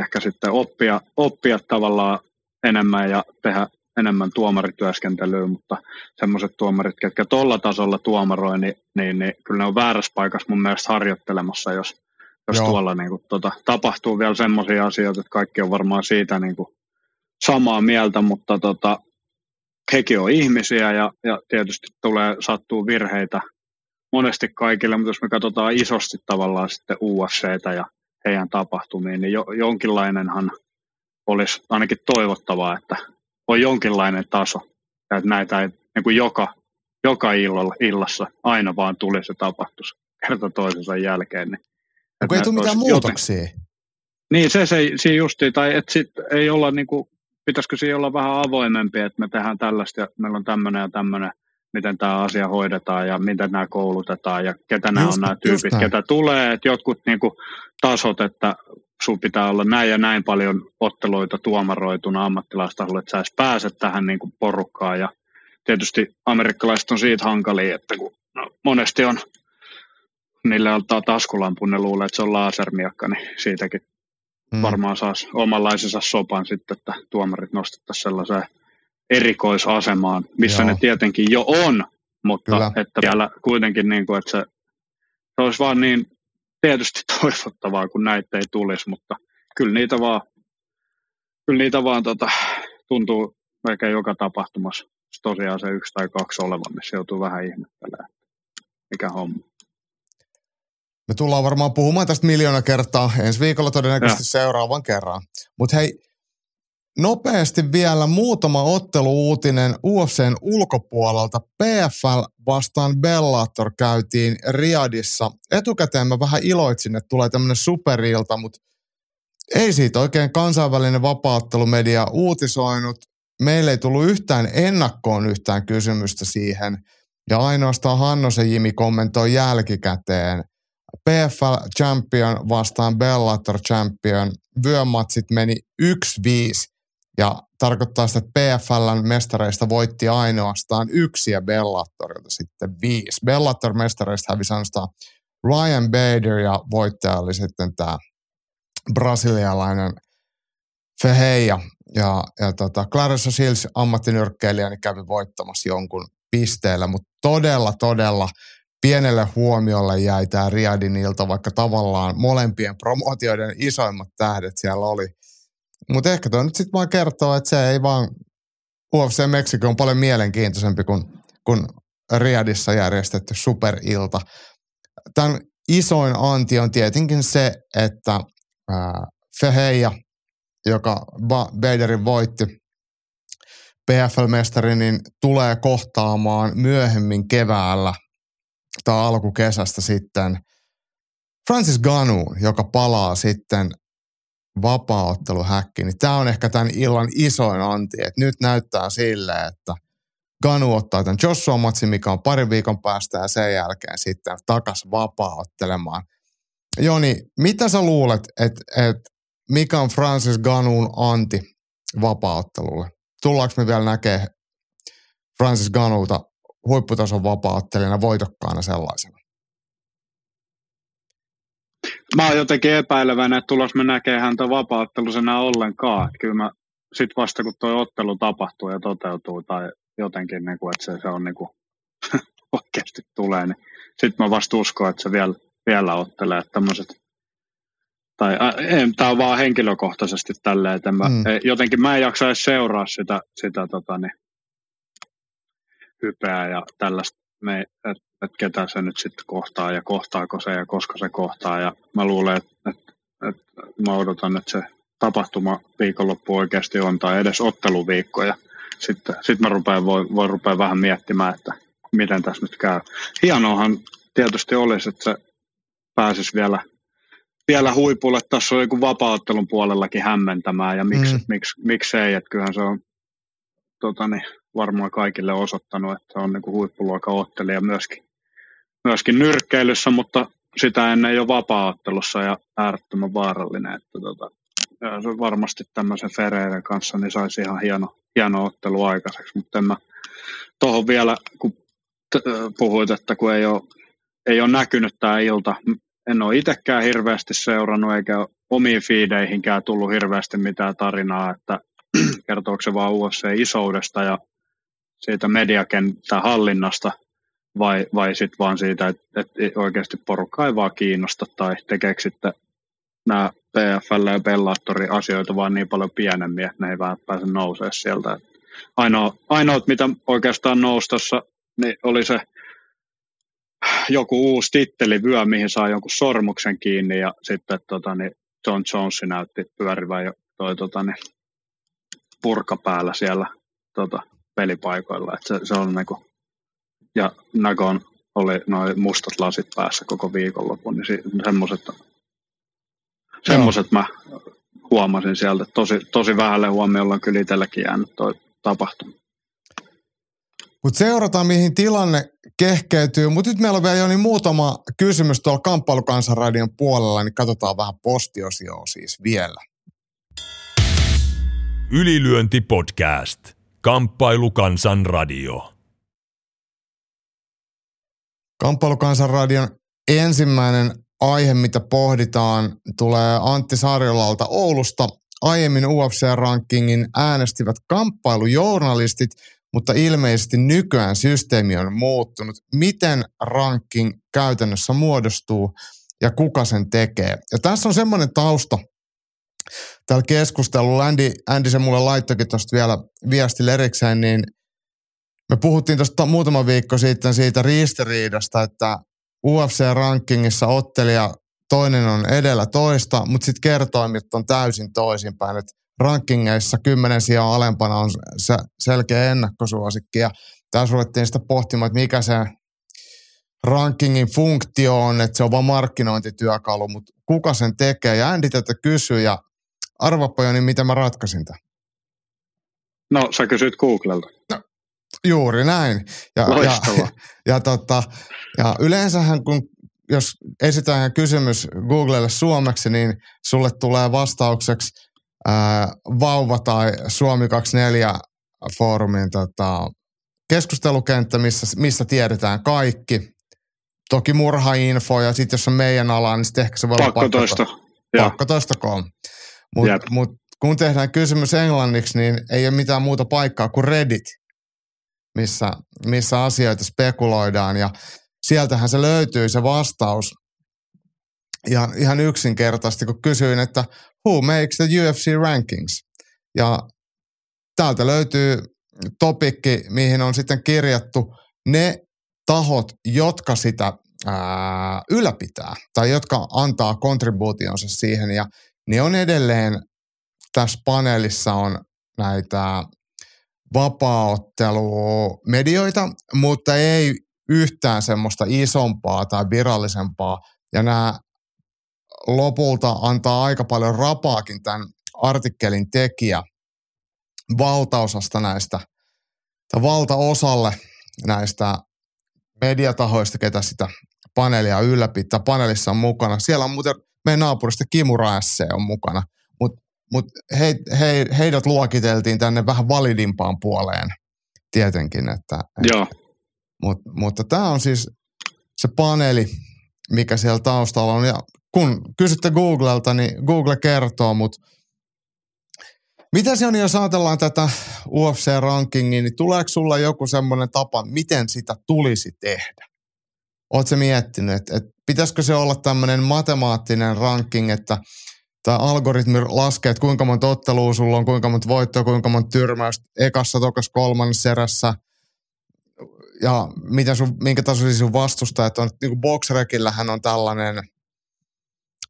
ehkä sitten oppia, oppia tavallaan enemmän ja tehdä enemmän tuomarityöskentelyä, mutta semmoiset tuomarit, ketkä tuolla tasolla tuomaroi, niin, niin, niin kyllä ne on väärässä paikassa mun mielestä harjoittelemassa, jos, jos tuolla niin kuin, tota, tapahtuu vielä semmoisia asioita, että kaikki on varmaan siitä niin kuin, samaa mieltä, mutta tota, hekin on ihmisiä ja, ja tietysti tulee sattuu virheitä monesti kaikille, mutta jos me katsotaan isosti tavallaan sitten UFCtä ja heidän tapahtumiin, niin jo, jonkinlainenhan olisi ainakin toivottavaa, että on jonkinlainen taso ja että näitä ei niin kuin joka, joka illalla, illassa aina vaan tuli se tapahtus kerta toisensa jälkeen. Niin, Onko ei tule mitään muutoksia? Joten, niin, se, se, se justiin, tai että sit ei olla niin kuin pitäisikö siinä olla vähän avoimempi, että me tehdään tällaista ja meillä on tämmöinen ja tämmöinen, miten tämä asia hoidetaan ja miten nämä koulutetaan ja ketä nämä on nämä tyypit, ketä tulee. Että jotkut niin kuin, tasot, että sun pitää olla näin ja näin paljon otteluita tuomaroituna ammattilaistasolla, että sä edes pääset tähän niin kuin porukkaan. Ja tietysti amerikkalaiset on siitä hankalia, että kun no, monesti on niille ottaa taskulampun, ne luulee, että se on lasermiakka, niin siitäkin mm. varmaan saisi omanlaisensa sopan sitten, että tuomarit nostettaisiin sellaiseen erikoisasemaan, missä Joo. ne tietenkin jo on, mutta Kyllä. että vielä kuitenkin, niin kuin, että se, se olisi vaan niin tietysti toivottavaa, kun näitä ei tulisi, mutta kyllä niitä vaan, kyllä niitä vaan tota, tuntuu melkein joka tapahtumassa tosiaan se yksi tai kaksi olevan, se joutuu vähän ihmettelemään, mikä homma. Me tullaan varmaan puhumaan tästä miljoona kertaa ensi viikolla todennäköisesti ja. seuraavan kerran. Mutta hei, nopeasti vielä muutama otteluuutinen UFCn ulkopuolelta. PFL vastaan Bellator käytiin Riadissa. Etukäteen mä vähän iloitsin, että tulee tämmöinen superilta, mutta ei siitä oikein kansainvälinen vapaattelumedia uutisoinut. Meille ei tullut yhtään ennakkoon yhtään kysymystä siihen. Ja ainoastaan Hannosen Jimi kommentoi jälkikäteen – PFL Champion vastaan Bellator Champion. Vyömatsit meni 1-5 ja tarkoittaa sitä, että PFLn mestareista voitti ainoastaan yksi ja Bellatorilta sitten viisi. Bellator-mestareista hävisi ainoastaan Ryan Bader ja voittaja oli sitten tämä brasilialainen Feheja. Ja, ja tota, Clarissa Shields ammattinyrkkeilijä niin kävi voittamassa jonkun pisteellä, mutta todella, todella pienelle huomiolle jäi tämä Riadin ilta, vaikka tavallaan molempien promootioiden isoimmat tähdet siellä oli. Mutta ehkä tuo nyt sitten vaan kertoo, että se ei vaan, UFC Meksiko on paljon mielenkiintoisempi kuin, kuin Riadissa järjestetty superilta. Tämän isoin anti on tietenkin se, että ää, Feheja, joka Baderin voitti, PFL-mestari, niin tulee kohtaamaan myöhemmin keväällä – tai alkukesästä sitten Francis Ganu, joka palaa sitten vapaaotteluhäkkiin, niin tämä on ehkä tämän illan isoin anti, että nyt näyttää sille, että Ganu ottaa tämän Joshua-matsin, mikä on parin viikon päästä ja sen jälkeen sitten takas vapaaottelemaan. Joni, mitä sä luulet, että, että mikä on Francis Ganuun anti vapaaottelulle? Tullaanko me vielä näkee Francis Ganulta huipputason vapaattelijana voitokkaana sellaisena? Mä oon jotenkin epäilevänä, että tulos me näkee häntä vapaattelusena ollenkaan. Kyllä mä sit vasta kun tuo ottelu tapahtuu ja toteutuu tai jotenkin, niin kuin, että se, se on niin kuin, oikeasti tulee, niin sitten mä vasta uskon, että se vielä, vielä ottelee tämmöiset tai tämä on vaan henkilökohtaisesti tälleen, että mä, mm. jotenkin mä en jaksa edes seuraa sitä, sitä tota, niin, hypeä ja tällaista, että et ketä se nyt sitten kohtaa ja kohtaako se ja koska se kohtaa. Ja mä luulen, että et, et, mä odotan, että se tapahtuma viikonloppu oikeasti on tai edes otteluviikko ja sitten sit mä rupean, voi, voi rupea vähän miettimään, että miten tässä nyt käy. Hienoahan tietysti olisi, että se pääsisi vielä, vielä huipulle. Tässä on joku vapauttelun puolellakin hämmentämään ja miksi, mm. miksi, miksei, että kyllähän se on tota niin, varmaan kaikille osoittanut, että on niin huippuluokan ottelija myöskin, myöskin nyrkkeilyssä, mutta sitä ennen jo vapaa-ottelussa ja äärettömän vaarallinen. Että tota, se varmasti tämmöisen Ferreira kanssa niin saisi ihan hieno, hieno ottelu aikaiseksi, mutta en mä tuohon vielä, kun puhuit, että kun ei ole, ei ole näkynyt tämä ilta, en ole itsekään hirveästi seurannut eikä omiin fiideihinkään tullut hirveästi mitään tarinaa, että kertooko se vaan UFC isoudesta ja siitä mediakentän hallinnasta vai, vai sitten vaan siitä, että, että oikeasti porukka ei vaan kiinnosta tai tekeekö sitten nämä PFL ja Bellatori asioita vaan niin paljon pienemmin, että ne ei vähän pääse nousee sieltä. Ainoa, ainoat, mitä oikeastaan noustossa, niin oli se joku uusi tittelivyö, mihin saa jonkun sormuksen kiinni ja sitten tota, niin John Jones näytti pyörivän jo toi tota, niin, purka päällä siellä tota, pelipaikoilla. Et se, se on niinku, ja Nagon oli noin mustat lasit päässä koko viikonlopun, niin semmoiset semmoiset mä huomasin sieltä. Tosi, tosi vähälle huomiolla on kyllä itselläkin jäänyt toi tapahtuma. Mutta seurataan, mihin tilanne kehkeytyy. Mutta nyt meillä on vielä jo niin muutama kysymys tuolla Kamppailukansanradion puolella, niin katsotaan vähän postiosioa siis vielä. Ylilyönti podcast. Kamppailukansan radio. Kamppailukansanradion ensimmäinen aihe, mitä pohditaan, tulee Antti Sarjolalta Oulusta. Aiemmin UFC-rankingin äänestivät kamppailujournalistit, mutta ilmeisesti nykyään systeemi on muuttunut. Miten ranking käytännössä muodostuu ja kuka sen tekee? Ja tässä on semmoinen tausta tällä keskustelulla. Andy, Andy se mulle laittokin tuosta vielä viestille erikseen, niin me puhuttiin tuosta muutama viikko sitten siitä ristiriidasta, että UFC-rankingissa ottelija toinen on edellä toista, mutta sitten kertoimit on täysin toisinpäin. Et rankingeissa kymmenen sijaan alempana on se selkeä ennakkosuosikki. Ja tässä ruvettiin sitä pohtimaan, että mikä se rankingin funktio on, että se on vain markkinointityökalu, mutta kuka sen tekee. Ja Andy tätä kysyy ja arvappa niin mitä mä ratkaisin tämän? No, sä kysyt Googlelta. No, Juuri näin. Ja, ja, ja, tota, ja yleensähän kun jos esitään kysymys Googlelle suomeksi, niin sulle tulee vastaukseksi ää, vauva tai Suomi 24 foorumin tota, keskustelukenttä, missä, missä tiedetään kaikki. Toki murhainfo ja sitten jos on meidän ala, niin sitten ehkä se voi olla pakkotoista. Pakkotoista.com. Mutta mut, kun tehdään kysymys englanniksi, niin ei ole mitään muuta paikkaa kuin Reddit missä, missä asioita spekuloidaan ja sieltähän se löytyy se vastaus. Ja ihan yksinkertaisesti, kun kysyin, että who makes the UFC rankings? Ja täältä löytyy topikki, mihin on sitten kirjattu ne tahot, jotka sitä ää, ylläpitää tai jotka antaa kontribuutionsa siihen. Ja ne on edelleen, tässä paneelissa on näitä vapaaottelumedioita, mutta ei yhtään semmoista isompaa tai virallisempaa. Ja nämä lopulta antaa aika paljon rapaakin tämän artikkelin tekijä valtaosasta näistä, tai valtaosalle näistä mediatahoista, ketä sitä paneelia ylläpitää. Paneelissa on mukana. Siellä on muuten meidän naapurista Kimu Raesse on mukana. Mutta mutta he, he, heidät luokiteltiin tänne vähän validimpaan puoleen tietenkin. Että, Joo. Mut, mutta tämä on siis se paneeli, mikä siellä taustalla on. Ja kun kysytte Googlelta, niin Google kertoo, mutta Mitä se on, jos ajatellaan tätä UFC-rankingia, niin tuleeko sulla joku semmoinen tapa, miten sitä tulisi tehdä? Oletko miettinyt, että, että pitäisikö se olla tämmöinen matemaattinen ranking, että tämä algoritmi laskee, että kuinka monta ottelua sulla on, kuinka monta voittoa, kuinka monta tyrmäystä ekassa, tokas, kolmannessa erässä – ja mitä sun, minkä tasoisia sun vastustajat on. Niin kuin Boxrekillähän on tällainen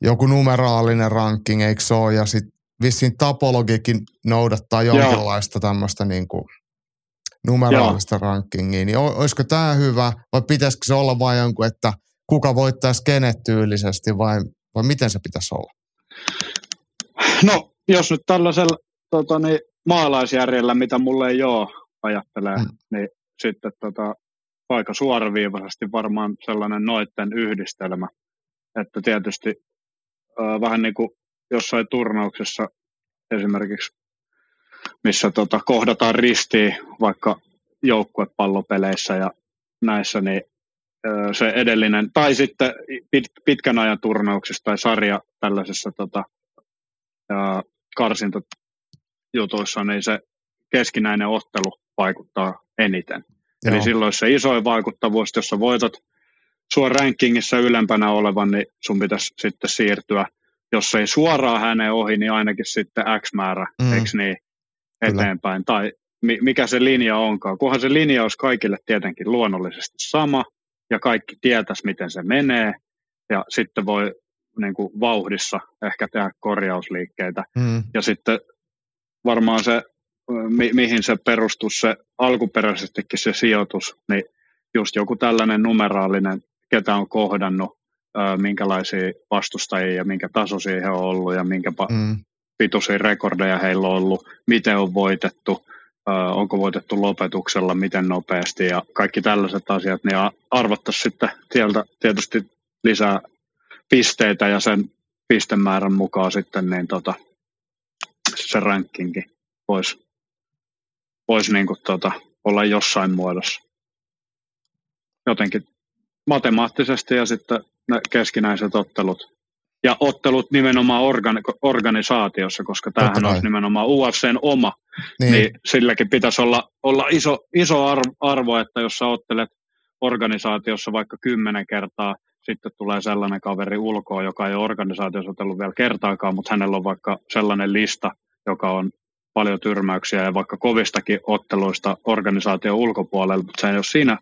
joku numeraalinen ranking, eikö se ole? Ja sitten vissiin tapologikin noudattaa jonkinlaista tämmöistä niin kuin numeraalista Joo. rankingia. Niin olisiko tämä hyvä vai pitäisikö se olla vain jonkun, että kuka voittaisi kenet tyylisesti vai, vai miten se pitäisi olla? No, jos nyt tällaisella tota, niin, maalaisjärjellä, mitä mulle ei ole, ajattelee, hmm. niin sitten tota, aika suoraviivaisesti varmaan sellainen noitten yhdistelmä. Että tietysti äh, vähän niin kuin jossain turnauksessa esimerkiksi, missä tota, kohdataan ristiin vaikka joukkuepallopeleissä ja näissä, niin se edellinen, tai sitten pit, pitkän ajan turnauksessa tai sarja tällaisessa tota, karsintajutuissa, niin se keskinäinen ottelu vaikuttaa eniten. Joo. Eli silloin se isoin vaikuttavuus, jos sä voitat sua rankingissa ylempänä olevan, niin sun pitäisi sitten siirtyä, jos ei suoraan hänen ohi, niin ainakin sitten X määrä, mm. eikö niin, eteenpäin. Kyllä. Tai mikä se linja onkaan. Kunhan se linja olisi kaikille tietenkin luonnollisesti sama, ja kaikki tietäisi, miten se menee, ja sitten voi niin kuin vauhdissa ehkä tehdä korjausliikkeitä. Mm. Ja sitten varmaan se mi- mihin se perustuu se alkuperäisestikin se sijoitus, niin just joku tällainen numeraalinen, ketä on kohdannut, minkälaisia vastustajia ja minkä tasoisia he on ollut ja minkä mm. pituisia rekordeja heillä on ollut, miten on voitettu, onko voitettu lopetuksella, miten nopeasti ja kaikki tällaiset asiat, niin arvottaisiin sitten sieltä tietysti lisää pisteitä ja sen pistemäärän mukaan sitten niin tota, se rankingi voisi voisi niin tota, olla jossain muodossa. Jotenkin matemaattisesti ja sitten ne keskinäiset ottelut. Ja ottelut nimenomaan organi- organisaatiossa, koska tämähän olisi nimenomaan UFCn oma, niin, niin silläkin pitäisi olla, olla iso, iso arvo, arvo, että jos sä ottelet organisaatiossa vaikka kymmenen kertaa, sitten tulee sellainen kaveri ulkoa, joka ei ole organisaatiossa otellut vielä kertaakaan, mutta hänellä on vaikka sellainen lista, joka on paljon tyrmäyksiä ja vaikka kovistakin otteluista organisaation ulkopuolella, mutta se ei ole siinä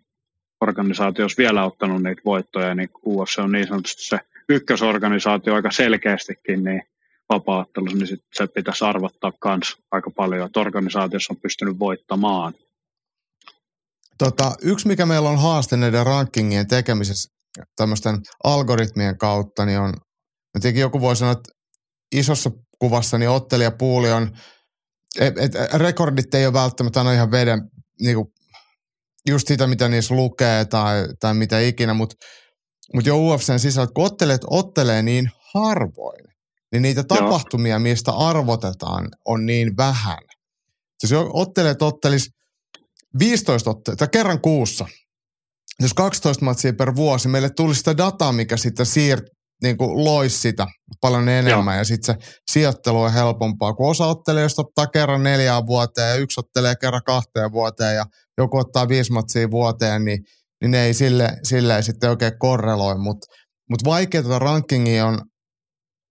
organisaatiossa vielä ottanut niitä voittoja, niin UFC on niin sanotusti se ykkösorganisaatio aika selkeästikin, niin vapaaottelussa, niin sit se pitäisi arvottaa myös aika paljon, että organisaatiossa on pystynyt voittamaan. Tota, yksi, mikä meillä on haaste näiden rankingien tekemisessä tämmöisten algoritmien kautta, niin on, tietenkin joku voi sanoa, että isossa kuvassa niin ottelijapuuli on et, et, rekordit ei ole välttämättä aina ihan veden, niinku, just sitä, mitä niissä lukee tai, tai mitä ikinä, mutta mut jo UFCn sisällä, kun ottelet ottelee niin harvoin, niin niitä Joo. tapahtumia, mistä arvotetaan, on niin vähän. Jos ottelet ottelis 15 otteluita, tai kerran kuussa, jos 12 matsia per vuosi, meille tulisi sitä dataa, mikä sitten siir- niin kuin loisi sitä paljon enemmän Joo. ja sitten se sijoittelu on helpompaa. Kun osa ottelee, jos ottaa kerran neljään vuoteen ja yksi ottelee kerran kahteen vuoteen ja joku ottaa viisi matsia vuoteen, niin, niin ne ei sille, sille ei sitten oikein korreloi. Mutta mut vaikea tuota rankingia on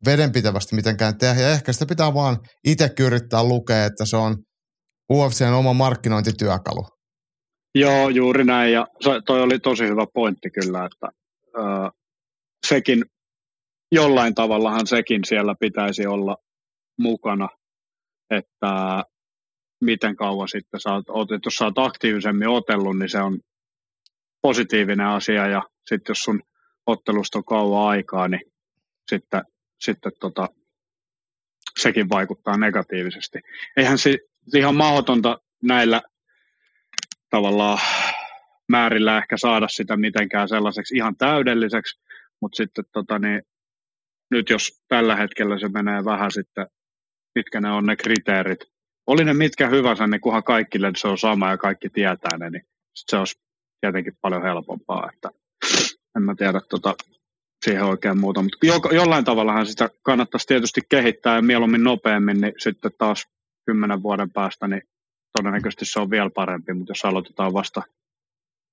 vedenpitävästi mitenkään tehdä ja ehkä sitä pitää vaan itse yrittää lukea, että se on UFCn oma markkinointityökalu. Joo, juuri näin ja toi oli tosi hyvä pointti kyllä, että ö, sekin jollain tavallahan sekin siellä pitäisi olla mukana, että miten kauan sitten sä oot, jos sä oot aktiivisemmin otellut, niin se on positiivinen asia ja sitten jos sun ottelusta on kauan aikaa, niin sitten, sitten tota, sekin vaikuttaa negatiivisesti. Eihän se ihan mahdotonta näillä tavallaan määrillä ehkä saada sitä mitenkään sellaiseksi ihan täydelliseksi, mutta sitten tota, niin nyt jos tällä hetkellä se menee vähän sitten, mitkä ne on ne kriteerit. Oli ne mitkä hyvänsä, niin kunhan kaikille se on sama ja kaikki tietää ne, niin se olisi tietenkin paljon helpompaa. Että en mä tiedä tota, siihen oikein muuta, mutta jo, jollain tavallahan sitä kannattaisi tietysti kehittää ja mieluummin nopeammin, niin sitten taas kymmenen vuoden päästä, niin todennäköisesti se on vielä parempi, mutta jos aloitetaan vasta,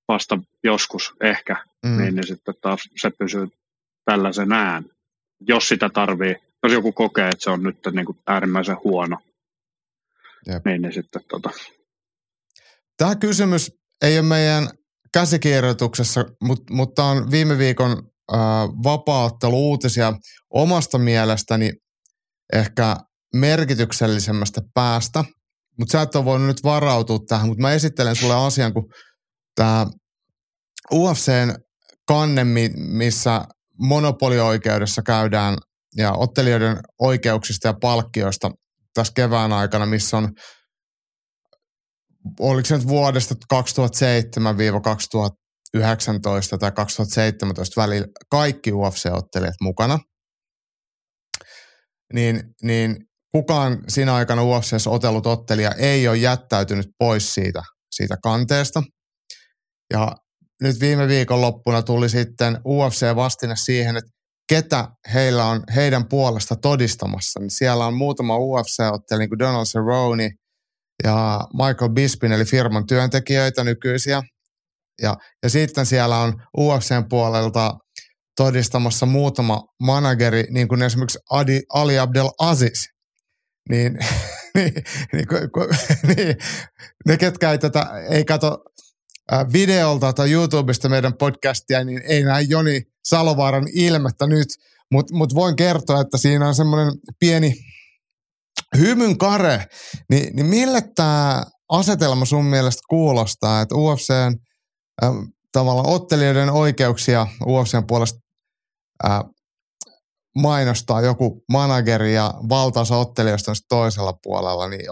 vasta joskus ehkä, mm. niin, niin sitten taas se pysyy tällaisen ään. Jos sitä tarvii, jos joku kokee, että se on nyt niin kuin äärimmäisen huono, Jep. niin, niin sitten tota. Tämä kysymys ei ole meidän käsikirjoituksessa, mutta, mutta on viime viikon äh, vapaattelu-uutisia omasta mielestäni ehkä merkityksellisemmästä päästä, mutta sä et ole voinut nyt varautua tähän, mutta mä esittelen sulle asian, kun tämä UFCn kanne, missä monopolioikeudessa käydään ja ottelijoiden oikeuksista ja palkkioista tässä kevään aikana, missä on oliko se nyt vuodesta 2007-2019 tai 2017 välillä kaikki UFC-ottelijat mukana, niin, niin kukaan siinä aikana UFCssä otellut ottelija ei ole jättäytynyt pois siitä, siitä kanteesta. Ja nyt viime viikon loppuna tuli sitten UFC-vastine siihen, että ketä heillä on heidän puolesta todistamassa. Niin siellä on muutama UFC-ottelija, niin kuin Donald Cerrone ja Michael Bispin, eli firman työntekijöitä nykyisiä. Ja, ja sitten siellä on UFCn puolelta todistamassa muutama manageri, niin kuin esimerkiksi Adi, Ali Abdel Aziz. Niin, niin, niin, niin, ne, ketkä ei, tätä, ei kato videolta tai YouTubesta meidän podcastia, niin ei näe Joni Salovaaran ilmettä nyt, mutta mut voin kertoa, että siinä on semmoinen pieni hymyn kare, niin, niin mille tämä asetelma sun mielestä kuulostaa, että UFCn äh, tavallaan ottelijoiden oikeuksia UFCn puolesta äh, mainostaa joku manageri ja valtaosa ottelijoista on toisella puolella, niin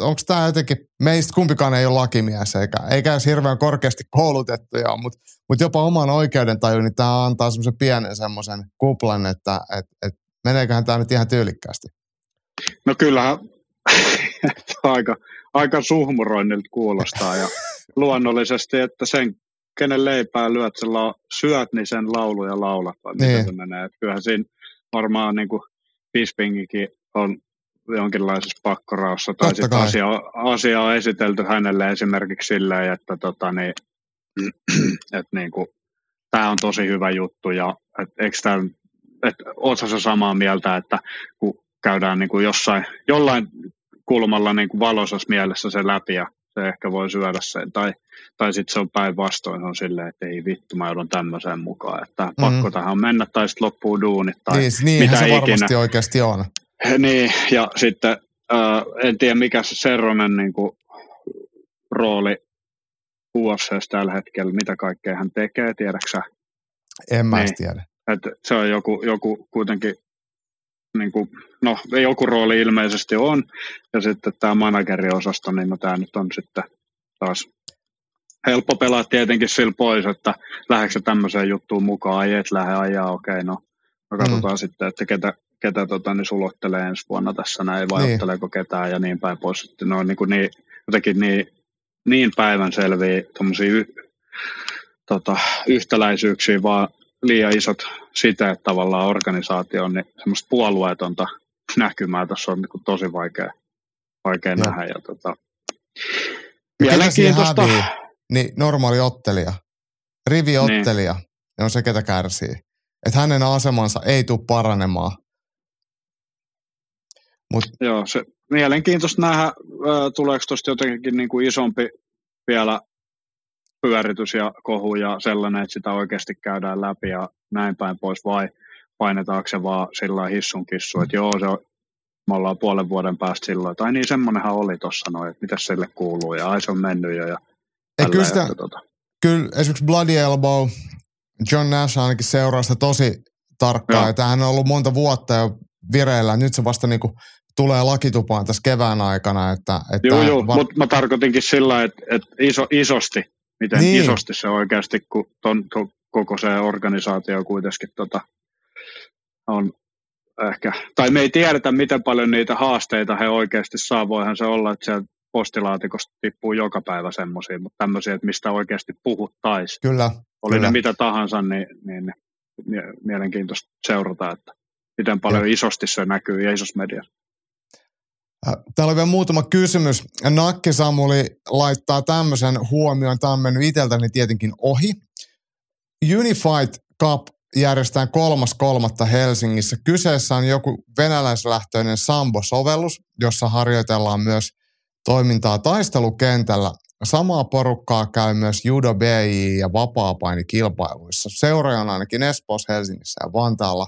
onko tämä jotenkin, meistä kumpikaan ei ole lakimies eikä, eikä edes hirveän korkeasti koulutettuja, mutta mut jopa oman oikeudentajun, niin tämä antaa semmoisen pienen semmoisen kuplan, että et, et meneeköhän tämä nyt ihan tyylikkäästi. No kyllähän aika, aika suhmuroinnilta kuulostaa ja luonnollisesti, että sen, kenen leipää lyöt, sen la- syöt, niin sen lauluja laulat, vai niin. miten se menee. Että kyllähän siinä varmaan niin kuin Bispingikin on jonkinlaisessa pakkoraossa. Tai sitten asia, asia on esitelty hänelle esimerkiksi silleen, että tota, niin, et niin kuin, tämä on tosi hyvä juttu ja et, eikö tämän, et, ootko samaa mieltä, että kun käydään niin kuin jossain, jollain kulmalla niin kuin valoisassa mielessä se läpi ja se ehkä voi syödä sen. Tai, tai sitten se on päinvastoin, se on silleen, että ei vittu, mä joudun tämmöiseen mukaan. Että mm. pakko tähän mennä tai sitten loppuu duunit tai niin, niin mitä se ikinä. varmasti oikeasti on. Niin, ja sitten äh, en tiedä mikä se Serronen niin kuin, rooli UFCssä tällä hetkellä, mitä kaikkea hän tekee, tiedäksä? En mä niin, tiedä. Että se on joku, joku kuitenkin, niin kuin, no joku rooli ilmeisesti on, ja sitten tämä manageriosasto, niin no tämä nyt on sitten taas helppo pelaa tietenkin sillä pois, että lähdetkö tämmöiseen juttuun mukaan, ai et lähde, ajaa, okei, no, no katsotaan mm. sitten, että ketä, ketä tota, niin sulottelee ensi vuonna tässä näin, vai niin. otteleeko ketään ja niin päin pois. Sitten ne on niin, kuin niin, jotenkin niin, niin päivänselviä y, tota, yhtäläisyyksiä, vaan liian isot siteet tavallaan organisaatioon, niin semmoista puolueetonta näkymää tässä on niin tosi vaikea, vaikea nähdä. Ja, tota, mielenkiintoista. Hävii, niin normaali ottelija, riviottelija, niin. on se, ketä kärsii. Että hänen asemansa ei tule paranemaan Mut. Joo, se mielenkiintoista nähdä, äh, tuleeko tuosta jotenkin niin kuin isompi vielä pyöritys ja kohu ja sellainen, että sitä oikeasti käydään läpi ja näin päin pois, vai painetaanko se vaan sillä hissun kissu, että joo, se on, me ollaan puolen vuoden päästä silloin, tai niin semmoinenhan oli tuossa noin, että mitä sille kuuluu, ja ai se on mennyt jo, ja Ei, kyllä, sitä, tota. kyllä esimerkiksi Bloody Elbow, John Nash ainakin seuraa sitä tosi tarkkaan, ja tämähän on ollut monta vuotta jo vireillä, nyt se vasta niinku tulee lakitupaan tässä kevään aikana. Että, että joo, joo, var... mutta mä tarkoitinkin sillä, että, että iso, isosti, miten niin. isosti se oikeasti, kun ton, ton, koko se organisaatio kuitenkin tota, on ehkä, tai me ei tiedetä, miten paljon niitä haasteita he oikeasti saa. Voihan se olla, että sieltä postilaatikosta tippuu joka päivä semmoisia, mutta tämmöisiä, että mistä oikeasti puhuttaisiin. Kyllä. Oli kyllä. ne mitä tahansa, niin, niin mielenkiintoista seurata, että miten paljon ja. isosti se näkyy ja isossa mediassa. Täällä on vielä muutama kysymys. Nakki Samuli laittaa tämmöisen huomioon. Tämä on mennyt itseltäni tietenkin ohi. Unified Cup järjestetään kolmas kolmatta Helsingissä. Kyseessä on joku venäläislähtöinen Sambo-sovellus, jossa harjoitellaan myös toimintaa taistelukentällä. Samaa porukkaa käy myös Judo BI ja vapaapainikilpailuissa. Seuraaja on ainakin Espoossa, Helsingissä ja Vantaalla.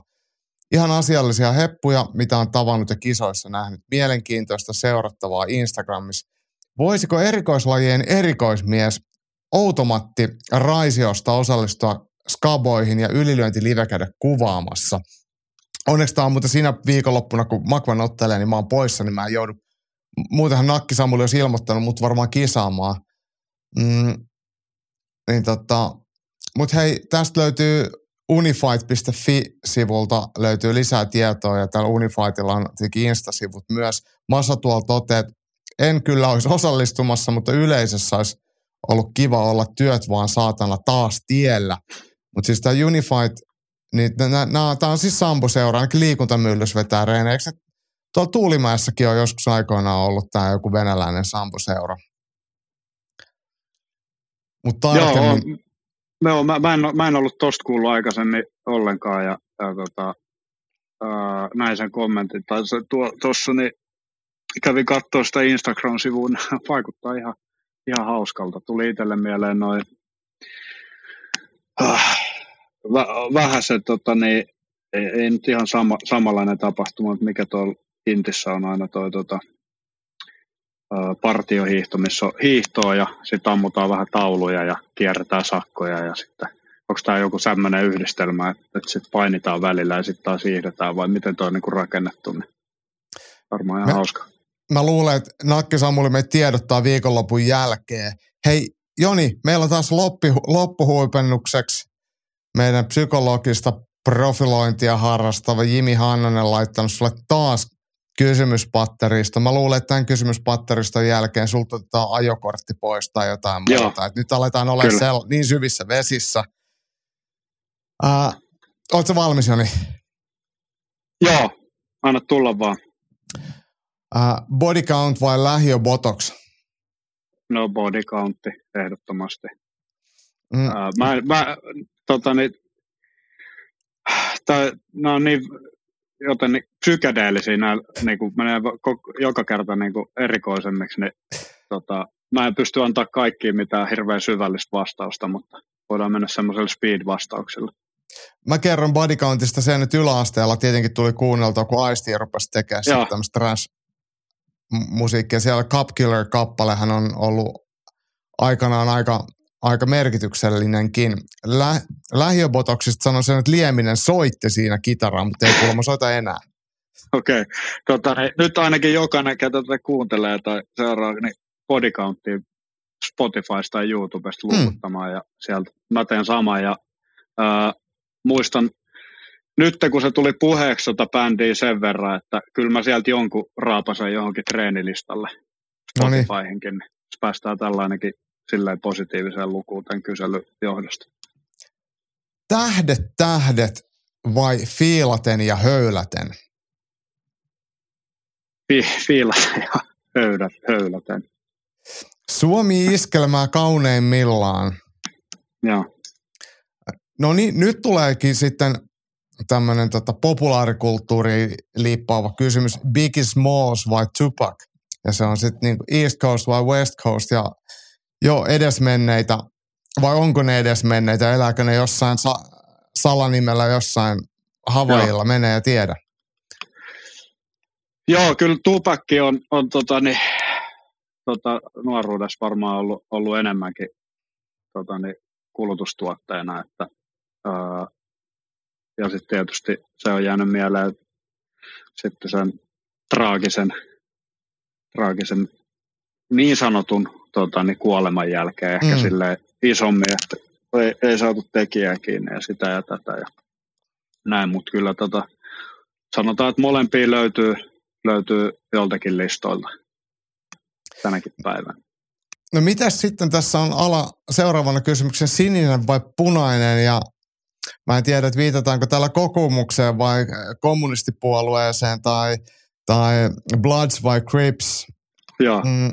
Ihan asiallisia heppuja, mitä on tavannut ja kisoissa nähnyt. Mielenkiintoista seurattavaa Instagramissa. Voisiko erikoislajien erikoismies Outomatti Raisiosta osallistua skaboihin ja ylilyönti käydä kuvaamassa. Onneksi tämä on muuten siinä viikonloppuna, kun Makvan ottelee, niin mä oon poissa, niin mä en joudu. Muutenhan Nakki Samuli olisi ilmoittanut mut varmaan kisaamaan. Mm, niin tota, mut hei, tästä löytyy unified.fi-sivulta löytyy lisää tietoa ja täällä Unifiedilla on tietenkin Insta-sivut myös. Massa tuolla toteat, en kyllä olisi osallistumassa, mutta yleisössä olisi ollut kiva olla työt vaan saatana taas tiellä. Mutta siis tämä Unified, niin tämä on siis Sampo-seura, ainakin liikuntamyllys vetää reeneiksi. Tuolla Tuulimäessäkin on joskus aikoinaan ollut tämä joku venäläinen Sampo-seura. Mutta tarkemmin... Joo, Joo mä, mä, en, mä en ollut tosta kuullut aikaisemmin ollenkaan ja, ja tota, ää, näin sen kommentin. Tai se, tuossa niin kävin katsoa sitä Instagram-sivuun, vaikuttaa ihan, ihan hauskalta. Tuli itselle mieleen noin äh, vähän se, tota, niin, ei, ei, nyt ihan sama, samanlainen tapahtuma, mutta mikä tuolla Intissä on aina toi tota, partiohiihto, missä on hiihtoa ja sitten ammutaan vähän tauluja ja kierretään sakkoja ja sitten onko tämä joku sellainen yhdistelmä, että, että sitten painitaan välillä ja sitten taas siirretään vai miten tuo on niinku rakennettu, niin varmaan ihan mä, hauska. Mä luulen, että Nakki Samuli me tiedottaa viikonlopun jälkeen. Hei Joni, meillä on taas loppi, loppuhuipennukseksi meidän psykologista profilointia harrastava Jimi Hannanen laittanut sulle taas kysymyspatterista. Mä luulen, että tämän kysymyspatteriston jälkeen sulta otetaan ajokortti pois tai jotain Joo. muuta. Et nyt aletaan olla sel- niin syvissä vesissä. Uh, Oletko valmis, Joni? Joo, anna tulla vaan. Uh, body count vai lähiö botox? No body countti, ehdottomasti. Mm. Uh, mä, mä tota, niin, tää, on niin joten psykedeellisiä, nämä niin kuin, menee joka kerta niin kuin, erikoisemmiksi, niin tota, mä en pysty antaa kaikkiin mitään hirveän syvällistä vastausta, mutta voidaan mennä semmoiselle speed-vastaukselle. Mä kerron bodycountista sen, että yläasteella tietenkin tuli kuunneltua, kun Aisti rupesi tekemään tämmöistä trash-musiikkia. Siellä Cup Killer-kappalehan on ollut aikanaan aika aika merkityksellinenkin. Lä, lähiöbotoksista sanon sen, että Lieminen soitti siinä kitaraa, mutta ei kuulemma soita enää. Okei. Okay. Tota, niin, nyt ainakin jokainen, ketä tätä kuuntelee tai seuraa, niin bodycountia Spotifysta tai YouTubesta hmm. luukuttamaan mm. ja sieltä mä teen sama ja ää, muistan nyt kun se tuli puheeksi tota bändiä sen verran, että kyllä mä sieltä jonkun raapasen johonkin treenilistalle Spotifyhinkin, niin päästään tällainenkin silleen positiiviseen lukuun tämän kyselyn johdosta. Tähdet, tähdet vai fiilaten ja höyläten? Fi- fiilaten ja höydät, höyläten. Suomi iskelmää kauneimmillaan. Joo. No niin, nyt tuleekin sitten tämmöinen tota populaarikulttuuri liippaava kysymys. Biggie Smalls vai Tupac? Ja se on sitten niin East Coast vai West Coast. Ja jo edesmenneitä, vai onko ne edesmenneitä, elääkö ne jossain sa- salanimellä jossain Havailla, menee ja tiedä. Joo, kyllä tupakki on, on tota, niin, tota, nuoruudessa varmaan ollut, ollut enemmänkin tota, niin, kulutustuotteena, että ää, ja sitten tietysti se on jäänyt mieleen sitten sen traagisen, traagisen niin sanotun tota, niin kuoleman jälkeen ehkä mm. sille isommin, että ei, ei saatu tekijää kiinni ja sitä ja tätä ja näin, mutta kyllä tota, sanotaan, että molempia löytyy, löytyy joltakin listoilta tänäkin päivänä. No mitä sitten tässä on ala seuraavana kysymyksen sininen vai punainen ja mä en tiedä, että viitataanko tällä kokoomukseen vai kommunistipuolueeseen tai tai Bloods vai Crips. Joo. Mm,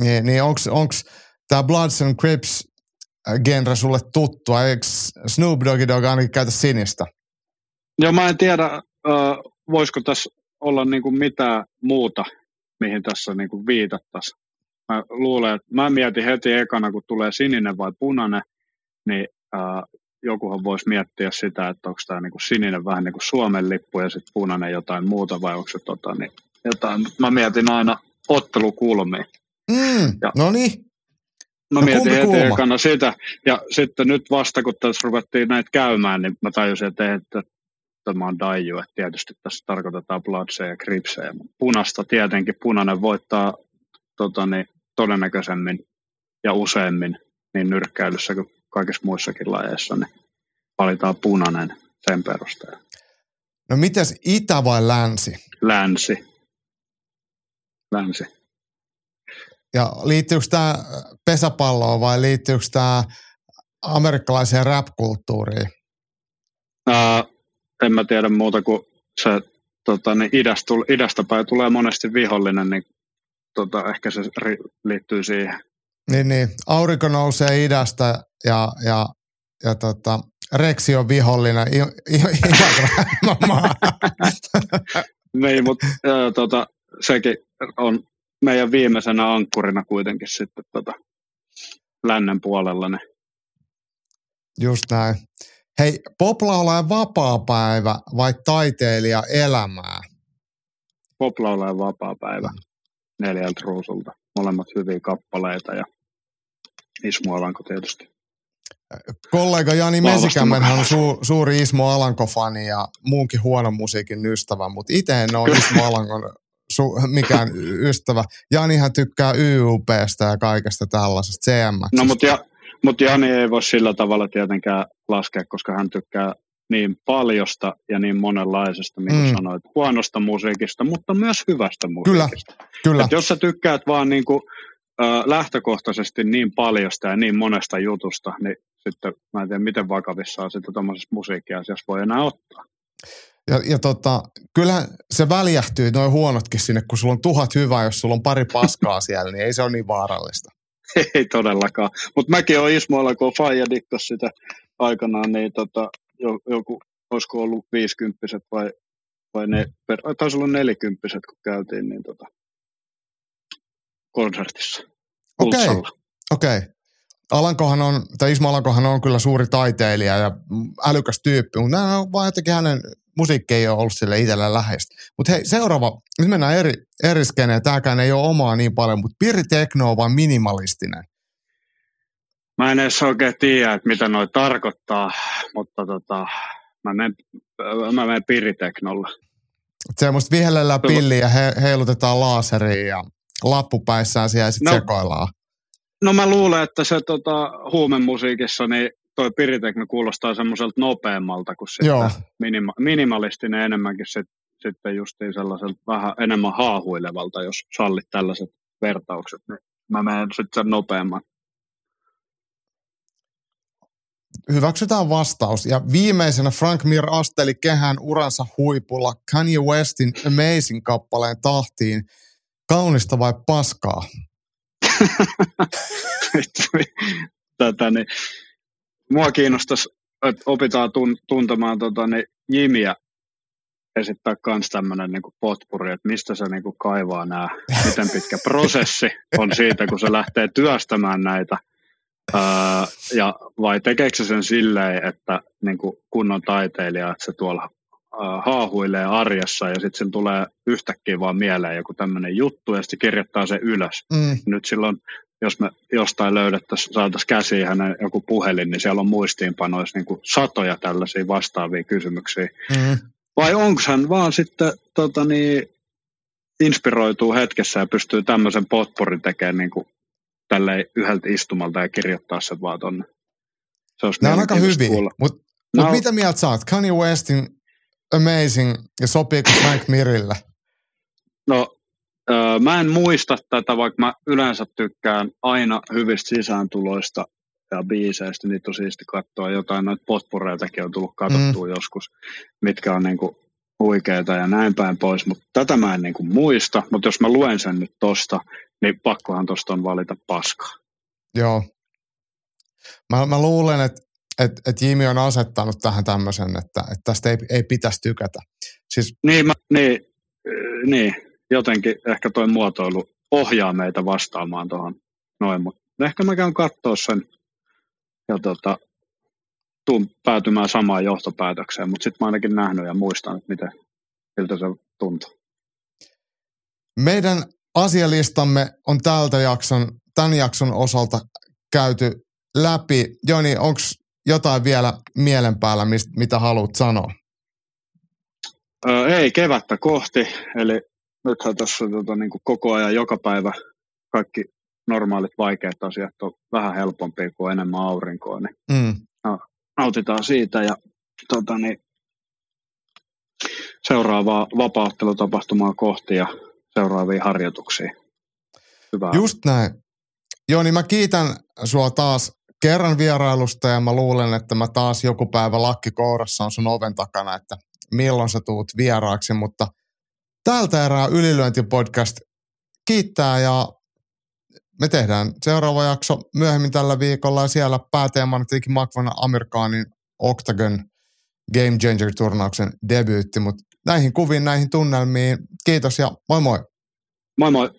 niin, niin onko tämä Bloods and Crips genre sulle tuttua? Eikö Snoop Doggy Dogg ainakin käytä sinistä? Joo, mä en tiedä, äh, voisiko tässä olla niinku mitään muuta, mihin tässä niinku viitattaisiin. Mä luulen, että mä mietin heti ekana, kun tulee sininen vai punainen, niin äh, jokuhan voisi miettiä sitä, että onko tämä niinku sininen vähän niin kuin Suomen lippu ja sitten punainen jotain muuta vai onko se tota, niin jotain. Mä mietin aina ottelukulmia. Mm, Ja- no niin. Mä No mietin heti ekana sitä. Ja sitten nyt vasta, kun tässä ruvettiin näitä käymään, niin mä tajusin, että, että tämä on Daiju, että tietysti tässä tarkoitetaan Bloodseja ja Cripsejä. Punasta tietenkin, punainen voittaa tota, niin, todennäköisemmin ja useimmin niin nyrkkäilyssä kuin kaikissa muissakin lajeissa, niin valitaan punainen sen perusteella. No mites itä vai länsi? Länsi. Länsi. Ja liittyykö tämä pesäpalloon vai liittyykö tämä amerikkalaiseen rap-kulttuuriin? Ää, en mä tiedä muuta kuin se tota, niin idästä, idästä päin tulee monesti vihollinen, niin tota, ehkä se ri- liittyy siihen. Niin, niin. Aurinko nousee idästä ja, ja, ja tota, Reksi on vihollinen. I, i, Imatraamaa. Niin, mutta tota, sekin on meidän viimeisenä ankkurina kuitenkin sitten tota, lännen puolella. Niin. Just näin. Hei, poplaulajan vapaa-päivä vai taiteilija elämää? Poplaula ja vapaa päivä neljältä ruusulta. Molemmat hyviä kappaleita ja Ismo Alanko tietysti. Kollega Jani Mesikämmenhän on su, suuri Ismo Alanko-fani ja muunkin huonon musiikin ystävä, mutta itse en ole Ismo Alankon su, mikään ystävä. Janihan tykkää YUPstä ja kaikesta tällaisesta, CMX. No mutta ja, mut Jani ei voi sillä tavalla tietenkään laskea, koska hän tykkää niin paljosta ja niin monenlaisesta, niin kuin Mm. sanoit, huonosta musiikista, mutta myös hyvästä Kyllä, musiikista. Kyllä, Et jos sä tykkäät vaan niin kuin, ö, lähtökohtaisesti niin paljosta ja niin monesta jutusta, niin sitten mä en tiedä, miten vakavissaan sitä tuommoisessa musiikkiasiassa voi enää ottaa. Ja, ja tota, kyllähän se väljähtyy noin huonotkin sinne, kun sulla on tuhat hyvää, jos sulla on pari paskaa siellä, niin ei se ole niin vaarallista. Ei todellakaan. Mutta mäkin olen Ismoilla, kun Faija dikkas sitä aikanaan, niin tota, jo, joku, olisiko ollut viisikymppiset vai, vai ne, taisi olla nelikymppiset, kun käytiin niin tota, konsertissa. Okei. Okei. Alankohan on, tai Ismo Alankohan on kyllä suuri taiteilija ja älykäs tyyppi, mutta nämä on vaan jotenkin hänen musiikki ei ole ollut sille itselle läheistä. Mutta hei, seuraava, nyt mennään eri, eri skeneen. Tämäkään ei ole omaa niin paljon, mutta Pirri Tekno on vaan minimalistinen. Mä en edes oikein tiedä, että mitä noi tarkoittaa, mutta tota, mä menen, mä menen piriteknolla. Semmoista vihellellä pilliä ja he, heilutetaan laaseriin ja lappupäissään siellä sitten No. sekoillaan. No mä luulen, että se tota, huumemusiikissa, niin toi piritekno kuulostaa semmoiselta nopeammalta kuin Joo. minima, minimalistinen enemmänkin sit, sitten justiin sellaiselta vähän enemmän haahuilevalta, jos sallit tällaiset vertaukset. Niin mä menen sitten sen nopeamman. Hyväksytään vastaus. Ja viimeisenä Frank Mir asteli kehään uransa huipulla Kanye Westin Amazing-kappaleen tahtiin. Kaunista vai paskaa? Tätä, niin, mua kiinnostaisi, että opitaan tun, tuntemaan tota, niin, Jimiä esittää myös tämmöinen niin potpuri, että mistä se niin kuin, kaivaa nämä, miten pitkä prosessi on siitä, kun se lähtee työstämään näitä. Öö, ja vai tekeekö se sen silleen, että niin kuin kunnon taiteilija, että se tuolla haahuilee arjessa ja sitten sen tulee yhtäkkiä vaan mieleen joku tämmöinen juttu ja sitten kirjoittaa se ylös Mm, nyt silloin, jos me jostain löydettäisiin, saataisiin käsiin hänen joku puhelin, niin siellä on muistiinpanoissa niin kuin satoja tällaisia vastaavia kysymyksiä. mm. Vai onko hän vaan sitten tota niin, inspiroituu hetkessä ja pystyy tämmöisen potporin tekemään niin kuin tälleen yhdeltä istumalta ja kirjoittaa sen vaan tonne. Se Nämä on aika kuulla. Mutta No. mut mitä mieltä oot? Kanye Westin Amazing ja sopiiko Frank Mirille? No, öö, mä en muista tätä, vaikka mä yleensä tykkään aina hyvistä sisääntuloista ja biiseistä. Niitä on siisti katsoa jotain, noita potpureitakin on tullut katsottua mm. joskus, mitkä on niinku huikeita ja näin päin pois, mutta tätä mä en niin kuin muista, mutta jos mä luen sen nyt tosta, niin pakkohan tosta on valita paskaa. Joo. Mä, mä luulen, että et, et Jimmy on asettanut tähän tämmöisen, että, että tästä ei, ei pitäisi tykätä. Siis... Niin, mä, niin, niin, jotenkin ehkä toi muotoilu ohjaa meitä vastaamaan tuohon noin, mutta ehkä mä käyn katsoa sen ja tota, tuun päätymään samaan johtopäätökseen, mutta sitten mä ainakin nähnyt ja muistan, että miten, miltä se tuntuu. Meidän asialistamme on tältä jakson, tämän jakson osalta käyty läpi. Joni, onko jotain vielä mielen päällä, mistä, mitä haluat sanoa? Öö, ei, kevättä kohti. Eli nythän tässä tota, niin kuin koko ajan joka päivä kaikki normaalit vaikeat asiat on vähän helpompia kuin enemmän aurinkoa. Niin mm. no, nautitaan siitä ja tota, niin, seuraavaa vapauttelutapahtumaa kohti ja seuraavia harjoituksia. Hyvä. Just näin. Joo, niin mä kiitän sua taas kerran vierailusta ja mä luulen, että mä taas joku päivä lakki kourassa on sun oven takana, että milloin sä tuut vieraaksi, mutta tältä erää Ylilyöntipodcast kiittää ja me tehdään seuraava jakso myöhemmin tällä viikolla ja siellä pääteemana tietenkin Makvan Amerikaanin Octagon Game Changer-turnauksen debyytti, mutta näihin kuviin, näihin tunnelmiin, kiitos ja moi moi. Moi moi.